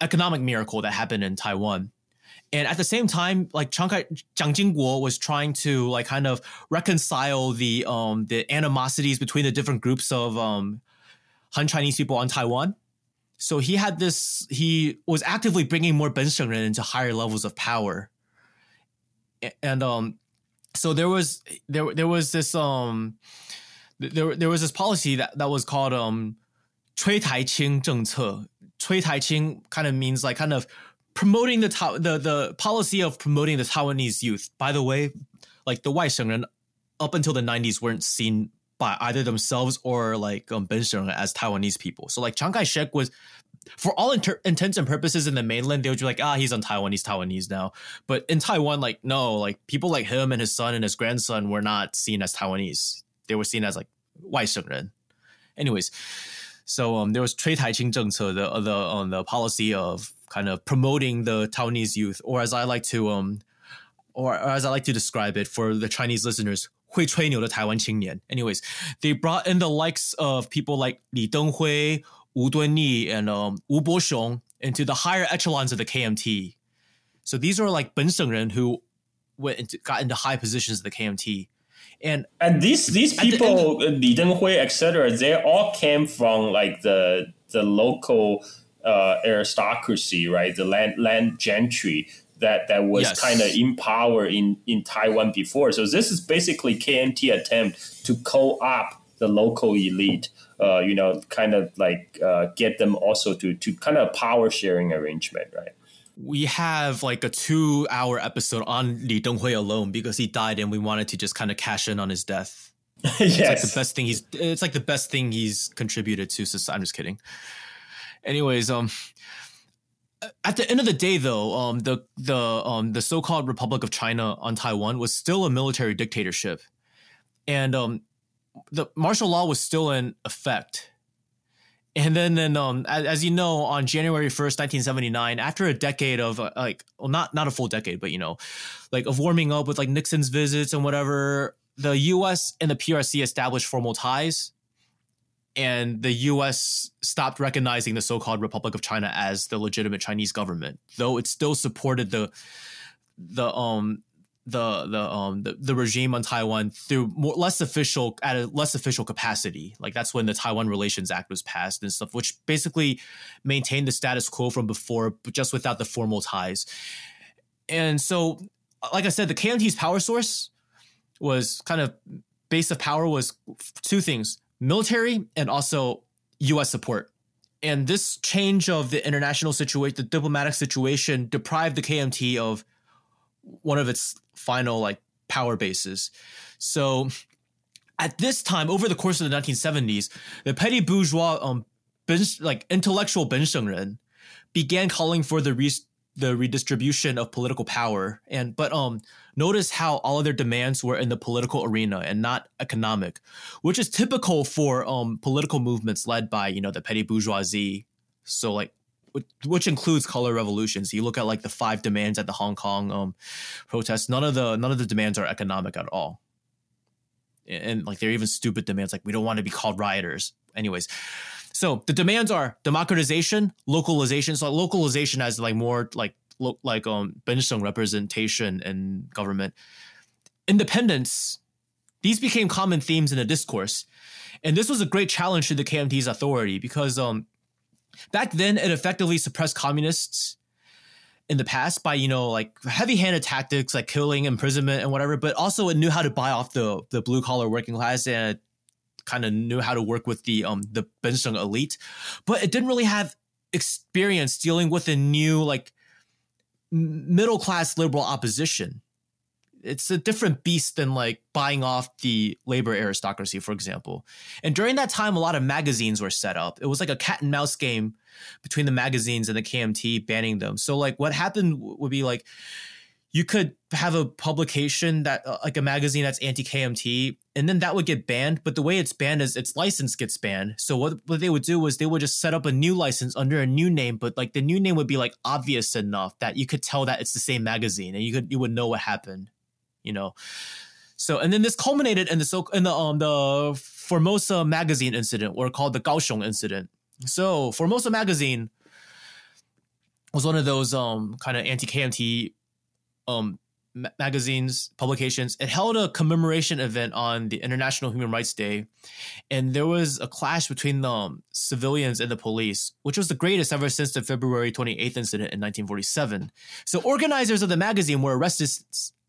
economic miracle that happened in Taiwan. And at the same time, like Chiang Kai Jiang Jingguo was trying to like kind of reconcile the um the animosities between the different groups of um Han Chinese people on Taiwan. So he had this. He was actively bringing more Ben Shengren into higher levels of power, and um so there was there there was this um there there was this policy that that was called um 吹台青政策。吹台青 kind of means like kind of promoting the the the policy of promoting the Taiwanese youth. By the way, like the White Shengren up until the 90s weren't seen by either themselves or like um, Ben Shengren as Taiwanese people. So like Chiang Kai-shek was for all inter- intents and purposes in the mainland, they would be like, ah, he's on Taiwan, he's Taiwanese now. But in Taiwan, like, no, like people like him and his son and his grandson were not seen as Taiwanese. They were seen as like Wai Anyways, so um, there was Trade Taiching Zheng, so the, uh, the, on the policy of kind of promoting the Taiwanese youth, or as I like to, um, or, or as I like to describe it for the Chinese listeners, 会吹牛的台湾青年. Anyways, they brought in the likes of people like Li Denghui Wu Dunyi and um, Wu Boxiong into the higher echelons of the KMT. So these are like Ben who went into, got into high positions of the KMT. And and these these people, the Li Denghui, etc., they all came from like the the local uh, aristocracy, right? The land land gentry that that was yes. kind of in power in in Taiwan before. So this is basically KMT attempt to co-opt the local elite uh, you know, kind of like uh, get them also to to kind of power sharing arrangement, right? we have like a two hour episode on Li Denghui alone because he died and we wanted to just kind of cash in on his death. yes. (laughs) It's like the best thing he's it's like the best thing he's contributed to society. I'm just kidding. Anyways, um at the end of the day though, um the the um the so-called Republic of China on Taiwan was still a military dictatorship. And um the martial law was still in effect. And then, then um, as, as, you know, on January 1st, 1979, after a decade of uh, like, well, not, not a full decade, but, you know, like of warming up with like Nixon's visits and whatever, the US and the PRC established formal ties. And the US stopped recognizing the so called Republic of China as the legitimate Chinese government, though it still supported the the um the the um the, the regime on Taiwan through more less official at a less official capacity. Like that's when the Taiwan Relations Act was passed and stuff, which basically maintained the status quo from before, but just without the formal ties. And so, like I said, the KMT's power source was kind of base of power was two things: military and also U.S. support. And this change of the international situation, the diplomatic situation, deprived the KMT of one of its final like power bases. So at this time, over the course of the 1970s, the petty bourgeois, um, like intellectual Benshengren, began calling for the re- the redistribution of political power. And but um, notice how all of their demands were in the political arena and not economic, which is typical for um political movements led by you know the petty bourgeoisie. So like which includes color revolutions. You look at like the five demands at the Hong Kong um, protests. None of the none of the demands are economic at all, and, and like they're even stupid demands like we don't want to be called rioters. Anyways, so the demands are democratization, localization. So localization has like more like lo- like um Bensheng representation in government, independence. These became common themes in the discourse, and this was a great challenge to the KMT's authority because um Back then, it effectively suppressed communists in the past by you know like heavy-handed tactics like killing, imprisonment, and whatever. But also, it knew how to buy off the the blue collar working class and kind of knew how to work with the um the Bensheng elite. But it didn't really have experience dealing with a new like middle class liberal opposition it's a different beast than like buying off the labor aristocracy, for example. And during that time, a lot of magazines were set up. It was like a cat and mouse game between the magazines and the KMT banning them. So like what happened would be like you could have a publication that uh, like a magazine that's anti KMT, and then that would get banned. But the way it's banned is its license gets banned. So what what they would do was they would just set up a new license under a new name, but like the new name would be like obvious enough that you could tell that it's the same magazine, and you could you would know what happened you know. So and then this culminated in the so in the um the Formosa magazine incident, or called the Kaohsiung incident. So Formosa magazine was one of those um kind of anti KMT um ma- magazines publications. It held a commemoration event on the International Human Rights Day, and there was a clash between the um, civilians and the police, which was the greatest ever since the February 28th incident in 1947. So organizers of the magazine were arrested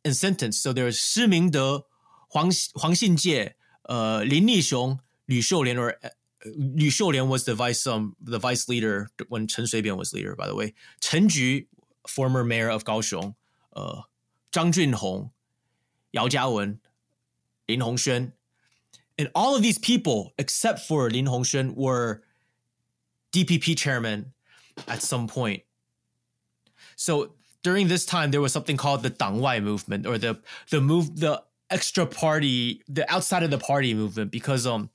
and sentenced. So there's 施明德、黄黄信介、uh, Lin Lixiong, Liu Shoulian, or uh, Liu Shoulian was the vice um the vice leader when Chen Shui-bian was leader, by the way. Chen Ju, former mayor of Kaohsiung, uh, Zhang Junhong, Yao Jiawen, Lin Hongxuan, and all of these people, except for Lin Hongxuan, were DPP chairman at some point. So during this time there was something called the Dangwai movement or the the move the extra party the outside of the party movement because um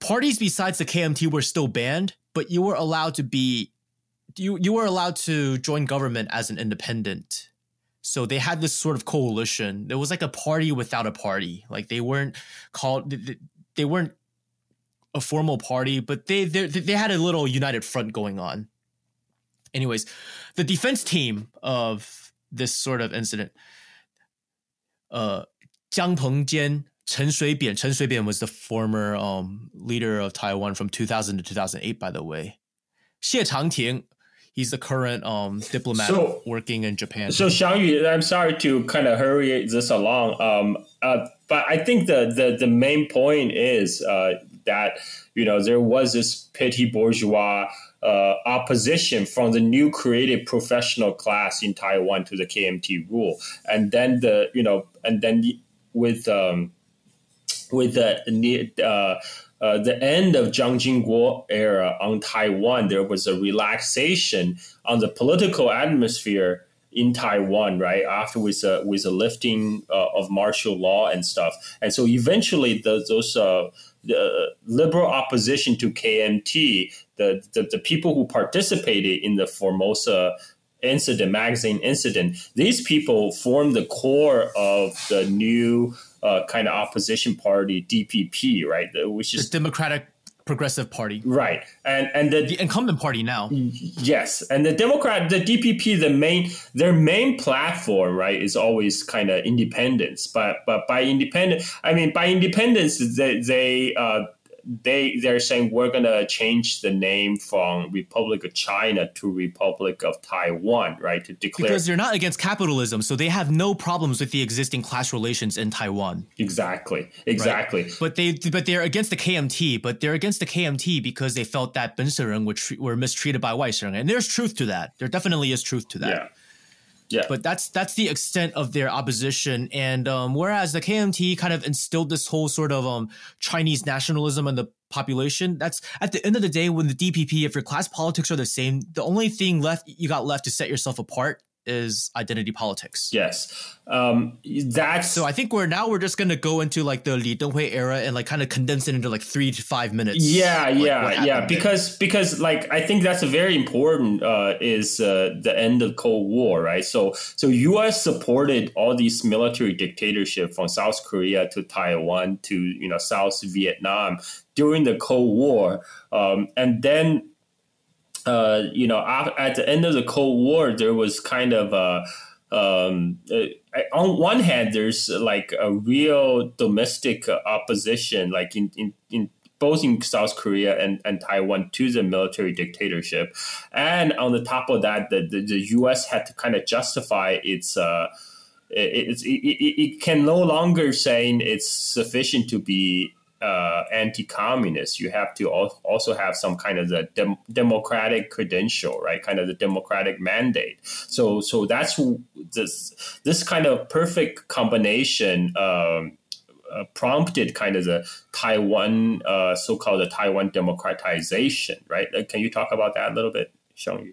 parties besides the KMT were still banned but you were allowed to be you you were allowed to join government as an independent. So they had this sort of coalition. There was like a party without a party. Like they weren't called they, weren't a formal party but they they they had a little united front going on anyways, the defense team of this sort of incident, uh, Jiang Pengjian, Chen Shui-bian. Chen Shui-bian was the former um, leader of Taiwan from 2000 to 2008, by the way. Xie Changting, he's the current um, diplomat so, working in Japan. So Xiangyu, I'm sorry to kind of hurry this along, um, uh, but I think the, the, the main point is uh, that you know there was this petty bourgeois uh, opposition from the new created professional class in Taiwan to the KMT rule, and then the you know, and then with um, with the uh, uh, the end of Jiang Jingguo era on Taiwan, there was a relaxation on the political atmosphere in Taiwan, right? After with a, with a lifting uh, of martial law and stuff, and so eventually the, those uh, the liberal opposition to KMT, the, the the people who participated in the Formosa incident, magazine incident, these people formed the core of the new uh, kind of opposition party, DPP, right? Which is the Democratic Progressive Party, right? And and the, the incumbent party now. Yes, and the Democrat, the DPP, the main their main platform, right, is always kind of independence. But but by independent, I mean by independence, they they uh, they they're saying we're gonna change the name from Republic of China to Republic of Taiwan, right? To declare because they're not against capitalism, so they have no problems with the existing class relations in Taiwan. Exactly, exactly. Right? But they but they're against the KMT, but they're against the KMT because they felt that Benshengren were, were mistreated by Wai Shengren, and there's truth to that. There definitely is truth to that. Yeah. Yeah. But that's that's the extent of their opposition. And um, whereas the KMT kind of instilled this whole sort of um, Chinese nationalism in the population, that's at the end of the day when the DPP, if your class politics are the same, the only thing left you got left to set yourself apart is identity politics. Yes, um, that's so. I think we're now we're just gonna go into like the Li Denghui era and like kind of condense it into like three to five minutes. Yeah, like yeah, yeah. Because there. because like I think that's a very important uh, is uh, the end of Cold War, right? So so U.S. supported all these military dictatorship from South Korea to Taiwan to you know South Vietnam during the Cold War, um, and then uh, you know, at the end of the Cold War, there was kind of a um, on one hand, there's like a real domestic opposition, like in, in, in both in South Korea and, and Taiwan to the military dictatorship. And on the top of that, the, the, the US had to kind of justify its uh, it, it, it, it, can no longer saying it's sufficient to be uh, anti-communist, you have to also have some kind of the dem- democratic credential, right? Kind of the democratic mandate. So, so that's this this kind of perfect combination. Um, uh, prompted kind of the Taiwan, uh, so-called the Taiwan democratization, right? Can you talk about that a little bit, Xiong?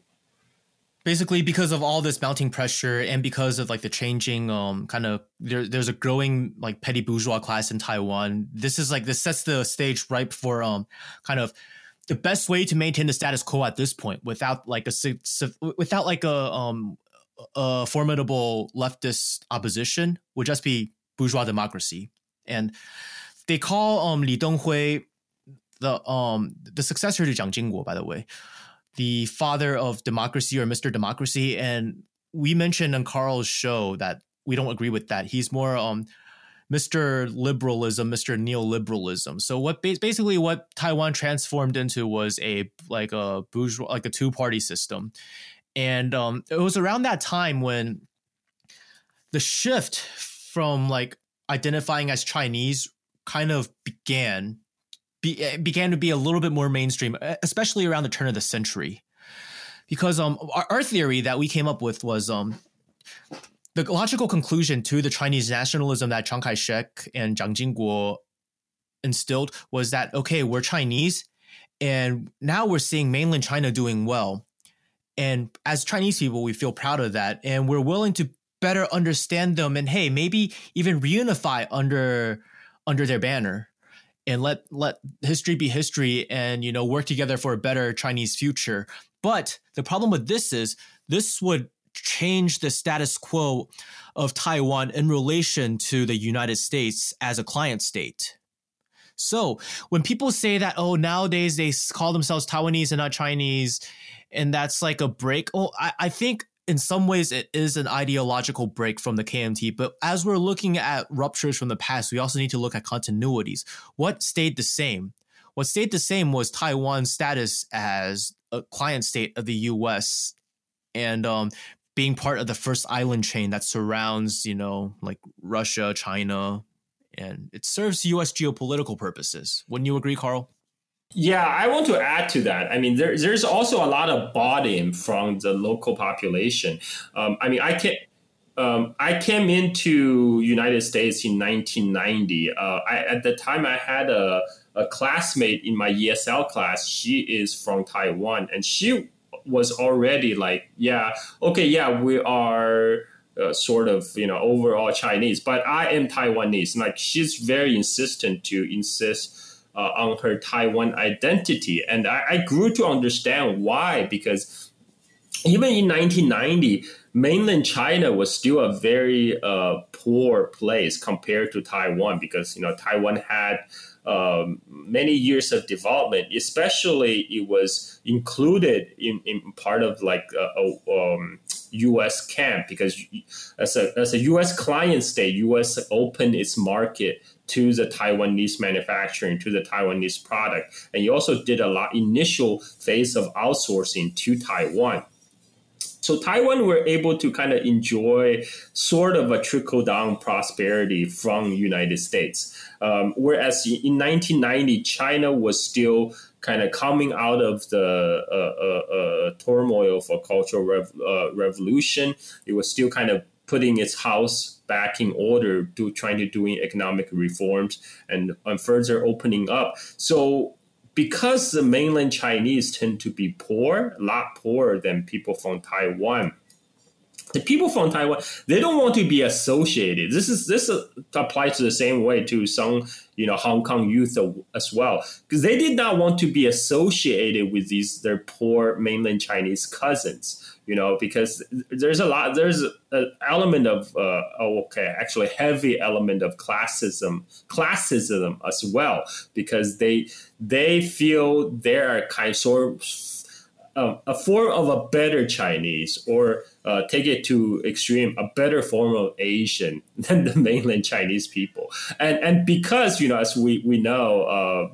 Basically because of all this mounting pressure and because of like the changing um kind of there, there's a growing like petty bourgeois class in taiwan. This is like this sets the stage ripe for um kind of the best way to maintain the status quo at this point without like a without like a um a formidable leftist opposition would just be bourgeois democracy. And they call um li denghui the um the successor to jiang jingguo by the way the father of democracy or Mr. Democracy. And we mentioned on Carl's show that we don't agree with that. He's more um, Mr. Liberalism, Mr. Neoliberalism. So what basically what Taiwan transformed into was a like a bourgeois like a two party system, and um, it was around that time when the shift from like identifying as Chinese kind of began be, eh, began to be a little bit more mainstream, eh, especially around the turn of the century. Because um, our, our theory that we came up with was um, the logical conclusion to the Chinese nationalism that Chiang Kai shek and Jiang Jingguo instilled was that, okay, we're Chinese, and now we're seeing mainland China doing well. And as Chinese people, we feel proud of that, and we're willing to better understand them and hey, maybe even reunify under under their banner and let let history be history and you know work together for a better Chinese future. But the problem with this is this would change the status quo of Taiwan in relation to the United States as a client state. So when people say that, oh, nowadays they call themselves Taiwanese and not Chinese, and that's like a break, oh, I, I think in some ways it is an ideological break from the KMT, but as we're looking at ruptures from the past, we also need to look at continuities. What stayed the same? What stayed the same was Taiwan's status as a client state of the US and um, being part of the first island chain that surrounds, you know, like Russia, China, and it serves US geopolitical purposes. Wouldn't you agree, Carl? Yeah, I want to add to that. I mean, there, there's also a lot of bought-in from the local population. Um, I mean, I can um, I came into United States in 1990. Uh, I, at the time, I had a, a classmate in my ESL class. She is from Taiwan, and she was already like, yeah, okay, yeah, we are uh, sort of, you know, overall Chinese, but I am Taiwanese. Like, she's very insistent to insist. Uh, on her Taiwan identity. And I, I grew to understand why, because even in 1990, mainland China was still a very uh, poor place compared to Taiwan because you know Taiwan had um, many years of development. Especially, it was included in, in part of like a, a um, U.S. camp because as a as a U.S. client state, U.S. opened its market to the Taiwanese manufacturing, to the Taiwanese product, and you also did a lot initial phase of outsourcing to Taiwan. So Taiwan were able to kind of enjoy sort of a trickle down prosperity from United States, um, whereas in 1990 China was still kind of coming out of the uh, uh, uh, turmoil for cultural rev- uh, revolution. It was still kind of putting its house back in order, to trying to doing economic reforms and, and further opening up. So because the mainland Chinese tend to be poor, a lot poorer than people from Taiwan. The people from Taiwan, they don't want to be associated. This is this applies to the same way to some, you know, Hong Kong youth as well, because they did not want to be associated with these their poor mainland Chinese cousins you know, because there's a lot, there's an element of, uh, oh, okay, actually heavy element of classism, classism as well, because they they feel they're kind of sort of uh, a form of a better Chinese, or uh, take it to extreme, a better form of Asian (laughs) than the mainland Chinese people, and and because you know, as we we know. Uh,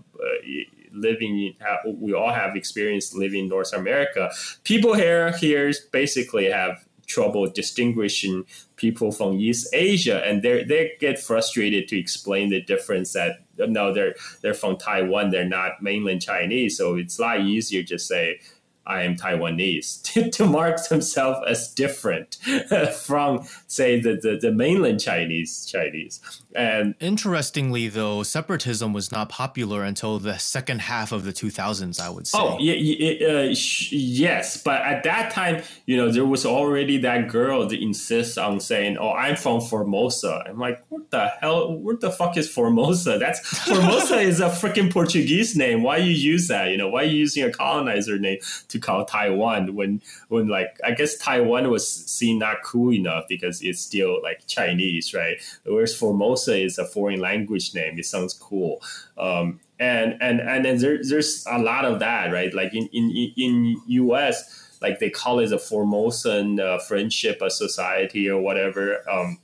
living we all have experience living in North America. People here here basically have trouble distinguishing people from East Asia, and they they get frustrated to explain the difference that no, they're they're from Taiwan, they're not mainland Chinese, so it's a lot easier to say I am Taiwanese (laughs) to, to mark themselves as different (laughs) from, say, the, the, the, mainland Chinese Chinese. And interestingly, though, separatism was not popular until the second half of the 2000s. I would say. Oh, yeah, uh, yes, but at that time, you know, there was already that girl that insists on saying, "Oh, I'm from Formosa." I'm like, what the hell? What the fuck is Formosa? That's (laughs) Formosa is a freaking Portuguese name. Why you use that? You know, why are you using a colonizer name to call Taiwan when when like I guess Taiwan was seen not cool enough because it's still like Chinese, right? Whereas Formosa is a foreign language name. It sounds cool. Um, and and and then there, there's a lot of that, right? Like in in in US, like they call it the Formosan uh, Friendship Society or whatever. Um,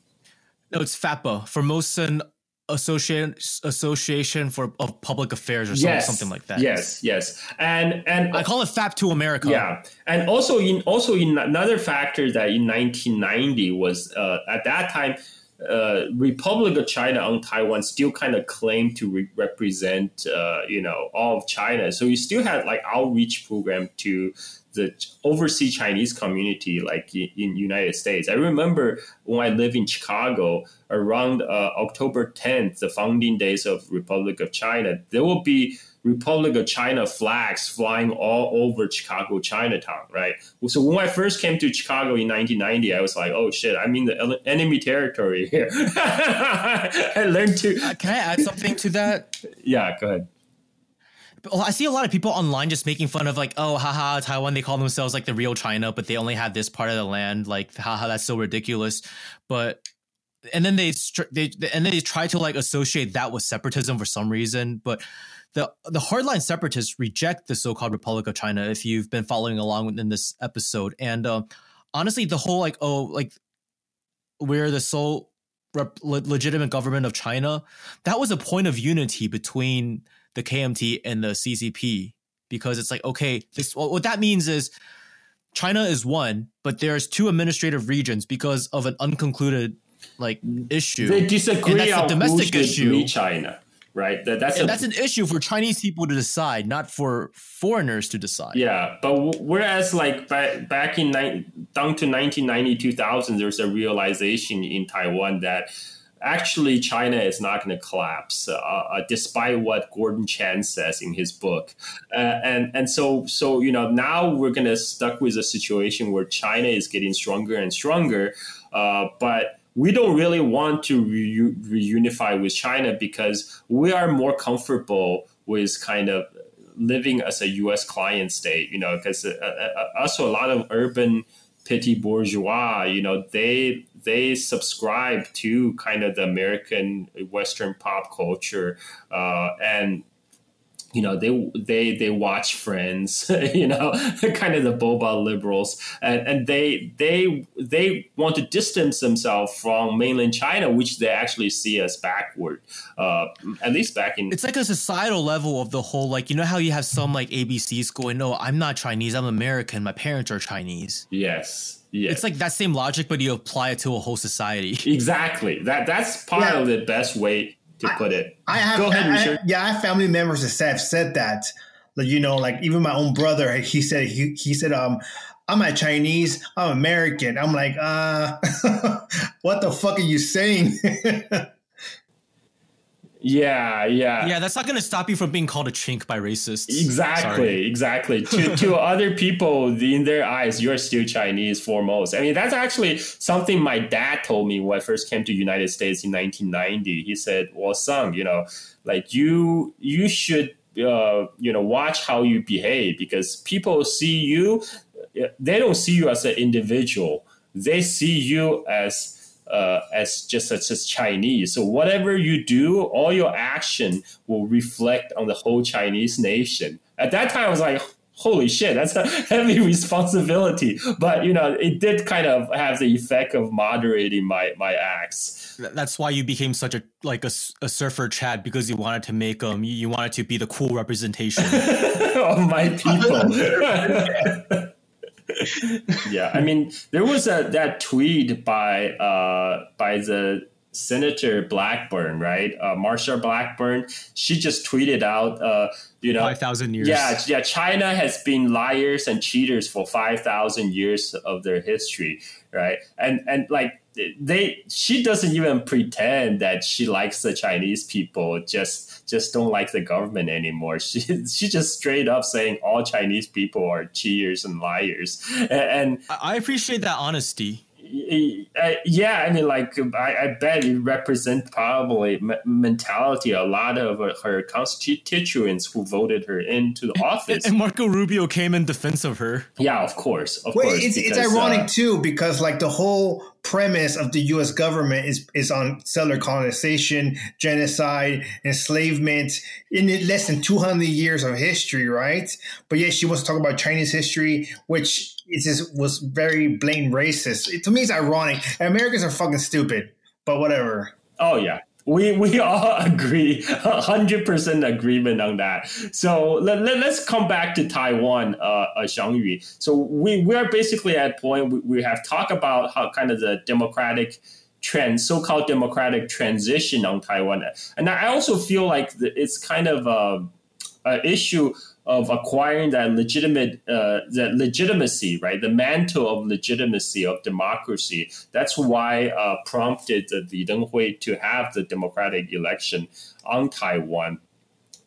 no, it's FAPA, Formosan association association for of public affairs or something, yes, something like that. Yes, yes, and and I call it FAP to America. Yeah, and also in also in another factor that in 1990 was uh, at that time. Uh, Republic of China on Taiwan still kind of claimed to re- represent, uh, you know, all of China. So you still had like outreach program to the overseas Chinese community, like in, United States. I remember when I lived in Chicago around uh, October 10th, the founding days of Republic of China, there will be Republic of China flags flying all over Chicago Chinatown, right? So when I first came to Chicago in 1990, I was like, oh shit, I'm in the enemy territory here. (laughs) I learned to. Uh, can I add something to that? (laughs) yeah, go ahead. I see a lot of people online just making fun of like, oh, haha, Taiwan. They call themselves like the real China, but they only have this part of the land. Like, haha, that's so ridiculous. But and then they they and then they try to like associate that with separatism for some reason. But the the hardline separatists reject the so-called Republic of China. If you've been following along in this episode, and uh, honestly, the whole like, oh, like we're the sole rep- legitimate government of China. That was a point of unity between the KMT and the CCP because it's like okay, this what that means is China is one, but there's two administrative regions because of an unconcluded like issue. They disagree on domestic issue. China. right? That, that's And a, that's an issue for Chinese people to decide, not for foreigners to decide. Yeah, but w- whereas like back back in ni- down to 1990 2000, there's a realization in Taiwan that actually China is not going to collapse, uh, uh, despite what Gordon Chang says in his book. Uh, and and so so you know now we're going to stuck with a situation where China is getting stronger and stronger, uh, but we don't really want to re- reunify with China because we are more comfortable with kind of living as a U.S. client state, you know, because uh, uh, also a lot of urban petty bourgeois, you know, they they subscribe to kind of the American Western pop culture, uh, and you know they they they watch Friends, (laughs) you know, (laughs) kind of the boba liberals, and, and they they they want to distance themselves from mainland China, which they actually see as backward, uh, at least back in. It's like a societal level of the whole, like you know how you have some like ABCs going, no, I'm not Chinese, I'm American, my parents are Chinese. yes. Yes. It's like that same logic, but you apply it to a whole society. (laughs) Exactly. That that's part Yeah. of the best way to put it. I have, Go ahead, I- I- Richard. yeah, I have family members that have said that. Like, you know, like even my own brother, he said he, he said, um, I'm not Chinese, I'm American. I'm like, uh, (laughs) what the fuck are you saying? (laughs) Yeah, yeah. yeah, that's not going to stop you from being called a chink by racists. Exactly, Sorry. exactly. to (laughs) to other people, in their eyes, you're still Chinese foremost. I mean, that's actually something my dad told me when I first came to United States in 1990. He said, "Well, son, you know, like you you should uh, you know watch how you behave because people see you, they don't see you as an individual. They see you as." Uh, as just as, as Chinese. So whatever you do, all your action will reflect on the whole Chinese nation. At that time, I was like, holy shit, that's a (laughs) heavy responsibility. But you know, it did kind of have the effect of moderating my my acts. That's why you became such a like a surfer Chad because you wanted to make um you, you wanted to be the cool representation. (laughs) of my people. (laughs) (laughs) yeah, I mean, there was a that tweet by uh, by the Senator Blackburn, right? Uh, Marsha Blackburn. She just tweeted out, uh, you know, Five thousand years. yeah, yeah. China has been liars and cheaters for five thousand years of their history, right? And and like they, she doesn't even pretend that she likes the Chinese people. Just just don't like the government anymore. (laughs) She she just straight up saying all Chinese people are cheaters and liars. And, and I I appreciate that honesty. Uh, yeah, I mean, like I, I bet it represents probably m- mentality a lot of her constituents who voted her into the office. And Marco Rubio came in defense of her. Yeah, of course, of Well, course. it's, it's ironic uh, too because like the whole premise of the U.S. government is is on settler colonization, genocide, enslavement in less than two hundred years of history, right? But yet she wants to talk about Chinese history, which is just was very blame racist. It, to me, it's ironic. Americans are fucking stupid, but whatever. oh yeah, we we (laughs) all agree, hundred percent agreement on that. So let, let, us come back to Taiwan, uh, uh, Xiang Yu. So we we are basically at point we, we have talked about how kind of the democratic trend, so-called democratic transition on Taiwan, and I also feel like it's kind of a, a issue of acquiring that legitimate uh, that legitimacy, right? The mantle of legitimacy of democracy. That's why uh, prompted the Li Denghui to have the democratic election on Taiwan.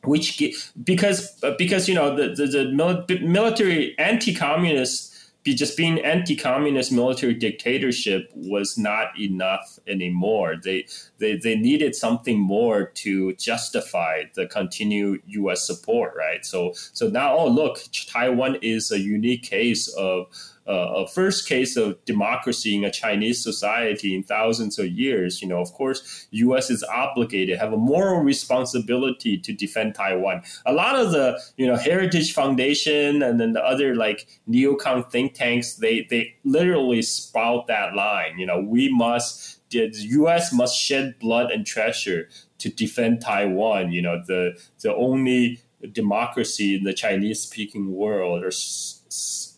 Which because because you know the the, the military anti-communist be just being anti-communist military dictatorship was not enough anymore. They they they needed something more to justify the continued U.S. support, right? So so now, oh look, Taiwan is a unique case of Uh, a first case of democracy in a Chinese society in thousands of years. You know, of course, U.S. is obligated, have a moral responsibility to defend Taiwan. A lot of the you know Heritage Foundation and then the other like neocon think tanks, they they literally spout that line. You know, we must the U.S. must shed blood and treasure to defend Taiwan. You know, the the only democracy in the Chinese speaking world, or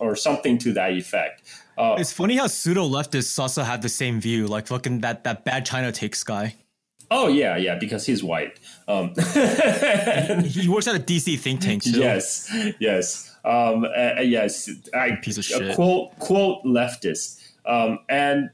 or something to that effect. Uh, It's funny how pseudo leftists also have the same view, like fucking that that bad China takes guy. Oh yeah, yeah, because he's white. Um, (laughs) he works at a DC think tank too. Yes, yes, um, uh, yes. I, Piece of shit. quote quote leftist. Um, and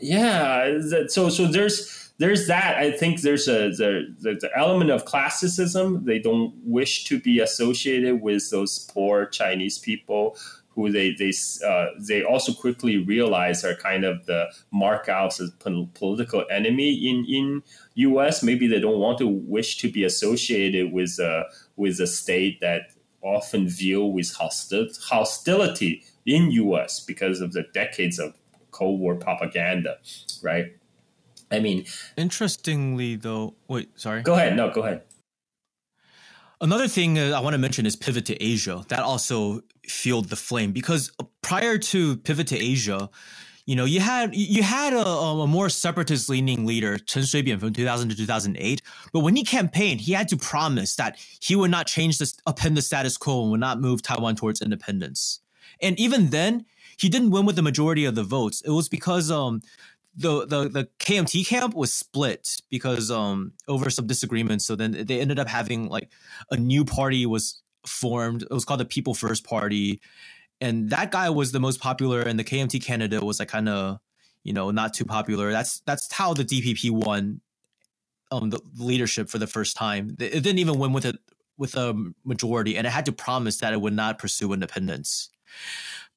yeah, so so there's there's that. I think there's a the, the element of classicism. They don't wish to be associated with those poor Chinese people who they they uh, they also quickly realize are kind of the markouts as political enemy in in U.S. Maybe they don't want to wish to be associated with uh, with a state that often view with hostil- hostility in U.S. because of the decades of Cold War propaganda, right? I mean, Interestingly, though, wait, sorry. go ahead. No, go ahead. Another thing uh, I want to mention is Pivot to Asia. That also fueled the flame because prior to Pivot to Asia, you know, you had you had a, a more separatist leaning leader, Chen Shui-bian, from 2000 to 2008. But when he campaigned, he had to promise that he would not change this, upend the status quo, and would not move Taiwan towards independence. And even then, he didn't win with the majority of the votes. It was because um, the the the KMT camp was split because um over some disagreements. So then they ended up having like a new party was formed. It was called the People First Party, and that guy was the most popular, and the KMT candidate was like kind of you know not too popular. That's that's how the DPP won um the leadership for the first time. It it didn't even win with a with a majority, and it had to promise that it would not pursue independence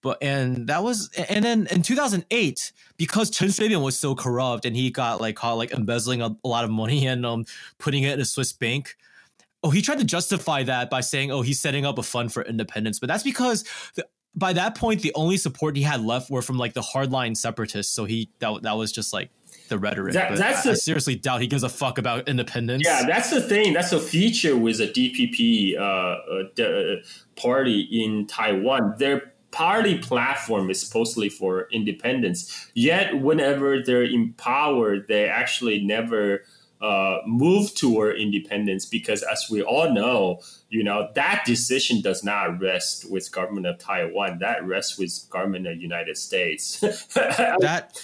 but and that was and then in 2008 because Chen Shui-bian was so corrupt and he got like caught like embezzling a, a lot of money and um putting it in a Swiss bank. Oh, he tried to justify that by saying, "Oh, he's setting up a fund for independence," but that's because the, by that point the only support he had left were from like the hardline separatists. So he that that was just like the rhetoric. That- but that's I, I seriously doubt he gives a fuck about independence. Yeah, that's the thing. That's a feature with a DPP uh, uh, the party in Taiwan. Their party platform is supposedly for independence. Yet, whenever they're in power, they actually never uh, move toward independence because as we all know you know that decision does not rest with government of taiwan that rests with government of united states (laughs) that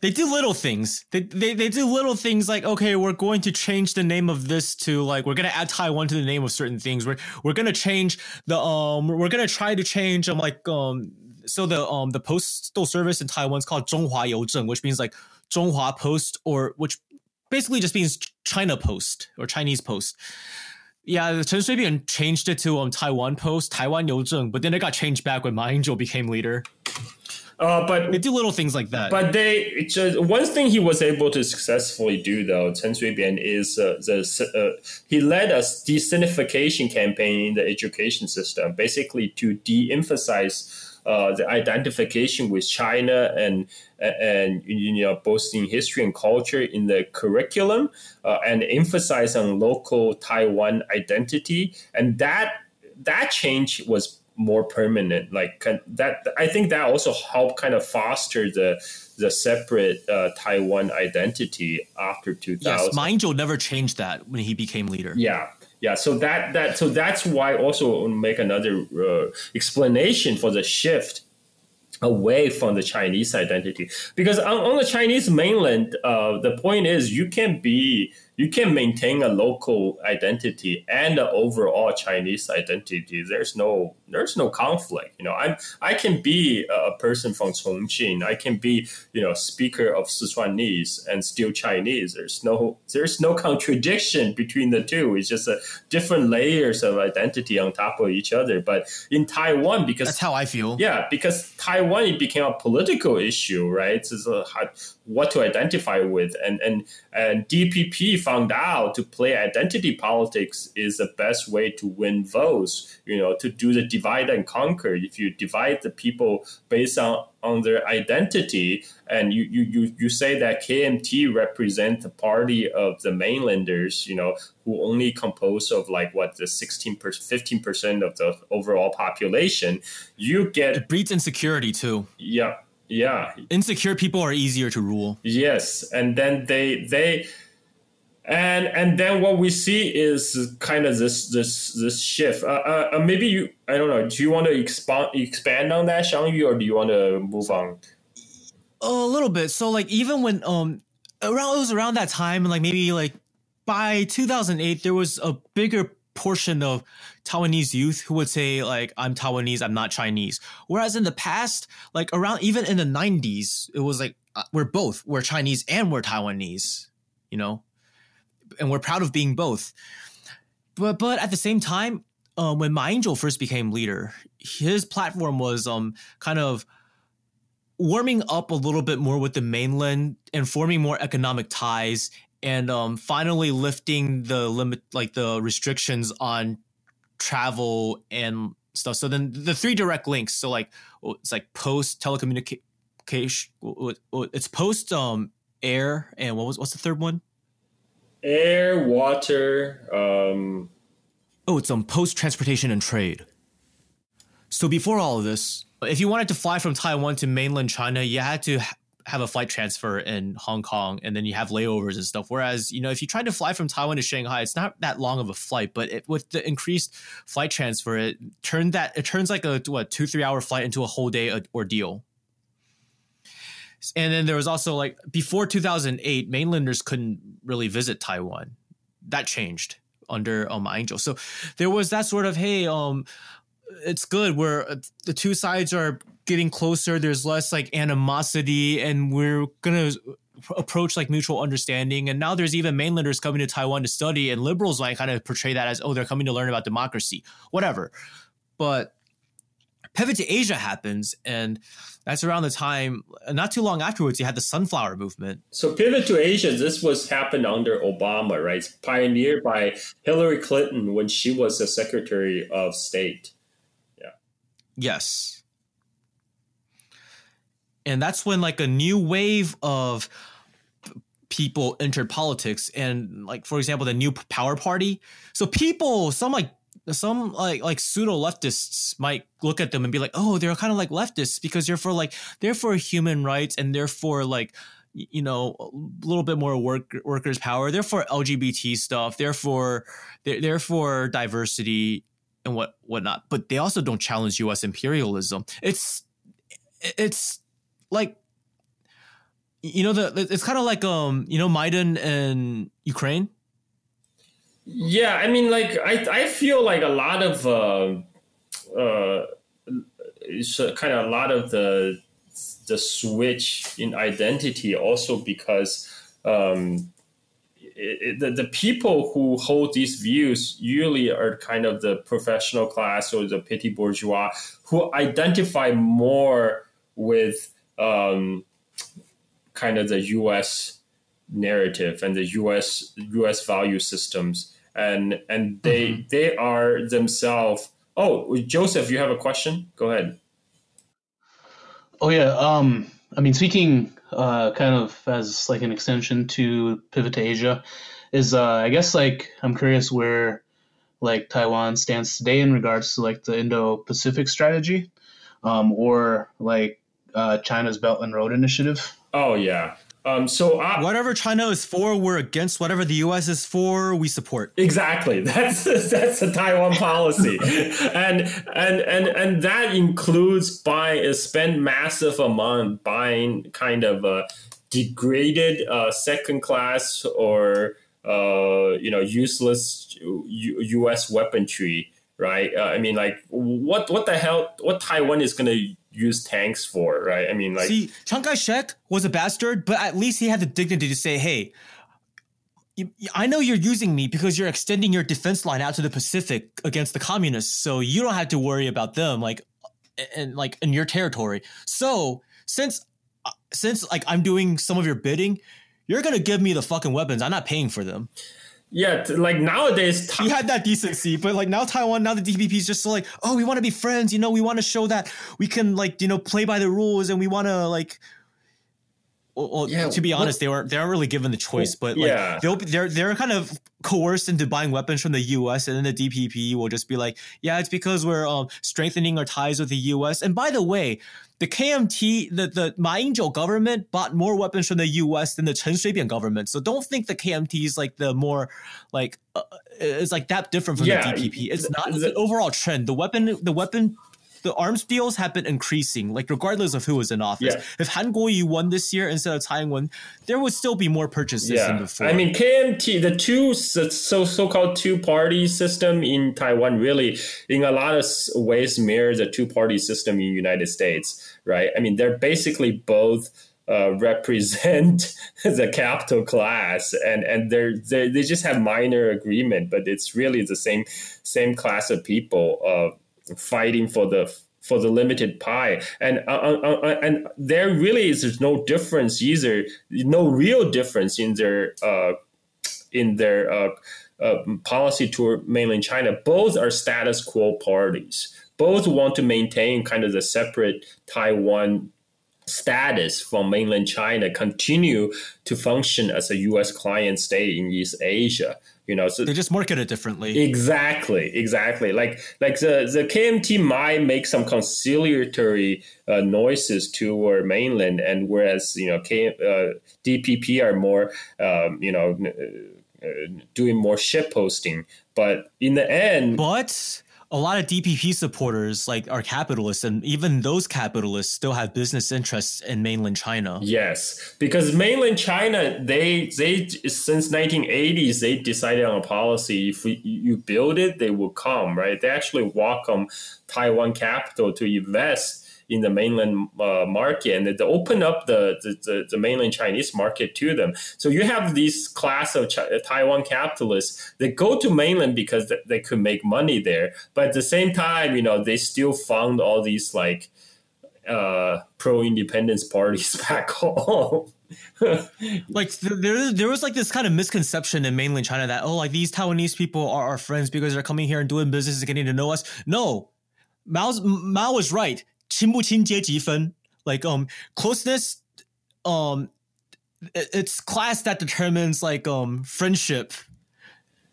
they do little things. They, they they do little things like okay, we're going to change the name of this to like we're gonna add Taiwan to the name of certain things. We're we're gonna change the um we're gonna try to change I'm like um so the um the postal service in Taiwan's called Zhonghua Youzheng, which means like Zhonghua Post or which basically just means China Post or Chinese Post. Yeah, Chen Shui-bian changed it to um Taiwan Post, Taiwan 邮政, but then it got changed back when Ma Ying-jeou became leader. uh, but They do little things like that. But they just one thing he was able to successfully do though, Chen Shui-bian is uh, the uh, he led a de-sinification campaign in the education system, basically to de-emphasize uh, the identification with China and and you know both in history and culture in the curriculum, uh, and emphasize on local Taiwan identity, and that that change was more permanent. Like that, I think that also helped kind of foster the the separate uh, Taiwan identity after 2000 Yes, Ying-jeou never changed that when he became leader. Yeah, yeah. So that that so that's why also make another uh, explanation for the shift away from the Chinese identity because on, on the Chinese mainland, uh, the point is you can be you can maintain a local identity and an overall Chinese identity. There's no there's no conflict. You know, I'm I can be a person from Chongqing. I can be you know speaker of Sichuanese and still Chinese. There's no there's no contradiction between the two. It's just a different layers of identity on top of each other. But in Taiwan, because That's how I feel. yeah, because Taiwan it became a political issue, right? It's a, what to identify with, and and and DPP found out to play identity politics is the best way to win votes. You know, to do the divide and conquer. If you divide the people based on on their identity, and you you you, you say that KMT represent the party of the mainlanders, you know, who only compose of like what the 16 per 15 percent of the overall population, you get It breeds insecurity too. yeah, yeah, Insecure people are easier to rule. yes, and then they they and and then what we see is kind of this this this shift. Uh, uh, uh, maybe you I don't know. Do you want to expand expand on that, Xiang Yu, or do you want to move on? A little bit. So like even when um around it was around that time, like maybe like by 2008, there was a bigger portion of Taiwanese youth who would say like I'm Taiwanese, I'm not Chinese. Whereas in the past, like around even in the 90s, it was like uh, we're both, we're Chinese and we're Taiwanese, you know, and we're proud of being both. But but at the same time, uh, when Ma Ying-jeou first became leader, his platform was um kind of warming up a little bit more with the mainland and forming more economic ties and um, finally lifting the limit like the restrictions on travel and stuff so then the three direct links so like it's like post telecommunication it's post um air and what was what's the third one air water um oh it's on post transportation and trade so before all of this if you wanted to fly from taiwan to mainland china you had to have a flight transfer in Hong Kong and then you have layovers and stuff. Whereas, you know, if you tried to fly from Taiwan to Shanghai, it's not that long of a flight, but it, with the increased flight transfer, it turned that it turns like a what two three hour flight into a whole day ordeal. And then there was also like before 2008, mainlanders couldn't really visit Taiwan. That changed under um Ying-jeou. So there was that sort of hey um it's good. Where uh, the two sides are getting closer. There's less like animosity and we're gonna approach like mutual understanding. And now there's even mainlanders coming to taiwan to study and liberals might kind of portray that as oh they're coming to learn about democracy. Whatever. But pivot to asia happens and that's around the time not too long afterwards you had the sunflower movement so pivot to asia this was happened under obama right it's pioneered by hillary clinton when she was the secretary of state Yeah. Yes. And that's when like a new wave of people entered politics and like for example the new power party. So people some like some like like pseudo leftists might look at them and be like, "Oh, they're kind of like leftists because they're for like they're for human rights and they're for like you know a little bit more work workers power. They're for LGBT stuff. They're for they're, they're for diversity and what whatnot. But they also don't challenge U.S. imperialism. It's it's like you know the it's kind of like um you know Maidan and Ukraine. Yeah, I mean, like I I feel like a lot of uh, uh, kind of a lot of the the switch in identity also because um, it, the, the people who hold these views usually are kind of the professional class or the petit bourgeois who identify more with um, kind of the U.S. narrative and the U.S. U.S. value systems, and and they mm-hmm. they are themselves. Oh, Joseph, you have a question? Go ahead. Oh yeah. Um, I mean, speaking uh, kind of as like an extension to pivot to Asia, is uh, I guess like I'm curious where like Taiwan stands today in regards to like the Indo-Pacific strategy, um, or like uh, China's Belt and Road Initiative. Oh yeah, um, so I, whatever China is for, we're against. Whatever the U.S. is for, we support. Exactly. (laughs) That's that's a Taiwan policy, (laughs) and and and and that includes buying spend massive amount buying kind of a degraded uh, second class or uh, you know useless U- U.S. weaponry. Right. Uh, I mean, like, what what the hell? What Taiwan is going to use tanks for, right? I mean, like, see, Chiang Kai Shek was a bastard, but at least he had the dignity to say, "Hey, I know you're using me because you're extending your defense line out to the Pacific against the communists, so you don't have to worry about them, like, and like in your territory. So since uh, since like I'm doing some of your bidding, you're gonna give me the fucking weapons. I'm not paying for them." Yeah, like nowadays, he had that decency, but like now Taiwan, now the DPP is just so like, oh, we want to be friends, you know, we want to show that we can like, you know, play by the rules, and we want to like. Well, yeah, to be honest, what, they were they aren't really given the choice, but like yeah. they'll they're they're kind of coerced into buying weapons from the U.S. and then the DPP will just be like, yeah, it's because we're um, strengthening our ties with the U.S. And by the way, the KMT, the, the Ma Ying-jeou government bought more weapons from the U.S. than the Chen Shui-bian government. So don't think the KMT is like the more like uh, it's like that different from yeah, the DPP. It's not. It's an overall trend. The weapon, the weapon the arms deals have been increasing, like regardless of who was in office. Yeah. If Han Kuo-yu won this year instead of Tsai Ing-wen, there would still be more purchases than before. I mean KMT, the two so so called two party system in Taiwan really, in a lot of ways, mirrors the two party system in United States, right? I mean they're basically both. Uh, represent (laughs) the capital class, and and they're, they they just have minor agreement, but it's really the same same class of people uh, fighting for the for the limited pie, and uh, uh, uh, and there really is no difference either, no real difference in their uh, in their uh, uh, policy toward mainland China. Both are status quo parties. Both want to maintain kind of the separate Taiwan status from mainland China, continue to function as a U.S. client state in East Asia. You know, so they just market it differently. Exactly, exactly. Like like the, the KMT might make some conciliatory uh, noises toward mainland, and whereas you know K, uh, DPP are more um, you know uh, doing more ship posting, but in the end, but a lot of DPP supporters like are capitalists, and even those capitalists still have business interests in mainland China. Yes, because mainland China, they they since 1980s they decided on a policy. If you build it, they will come. Right? They actually welcome Taiwan capital to invest in the mainland uh, market and they open up the, the, the, mainland Chinese market to them. So you have these class of Ch- Taiwan capitalists that go to mainland because they could make money there. But at the same time, you know, they still fund all these like uh, pro independence parties (laughs) back home. (laughs) like there, there was like this kind of misconception in mainland China that oh, like these Taiwanese people are our friends because they're coming here and doing business and getting to know us. No, Mao's, Mao was right. 亲不亲阶级分 like um closeness um it's class that determines like um friendship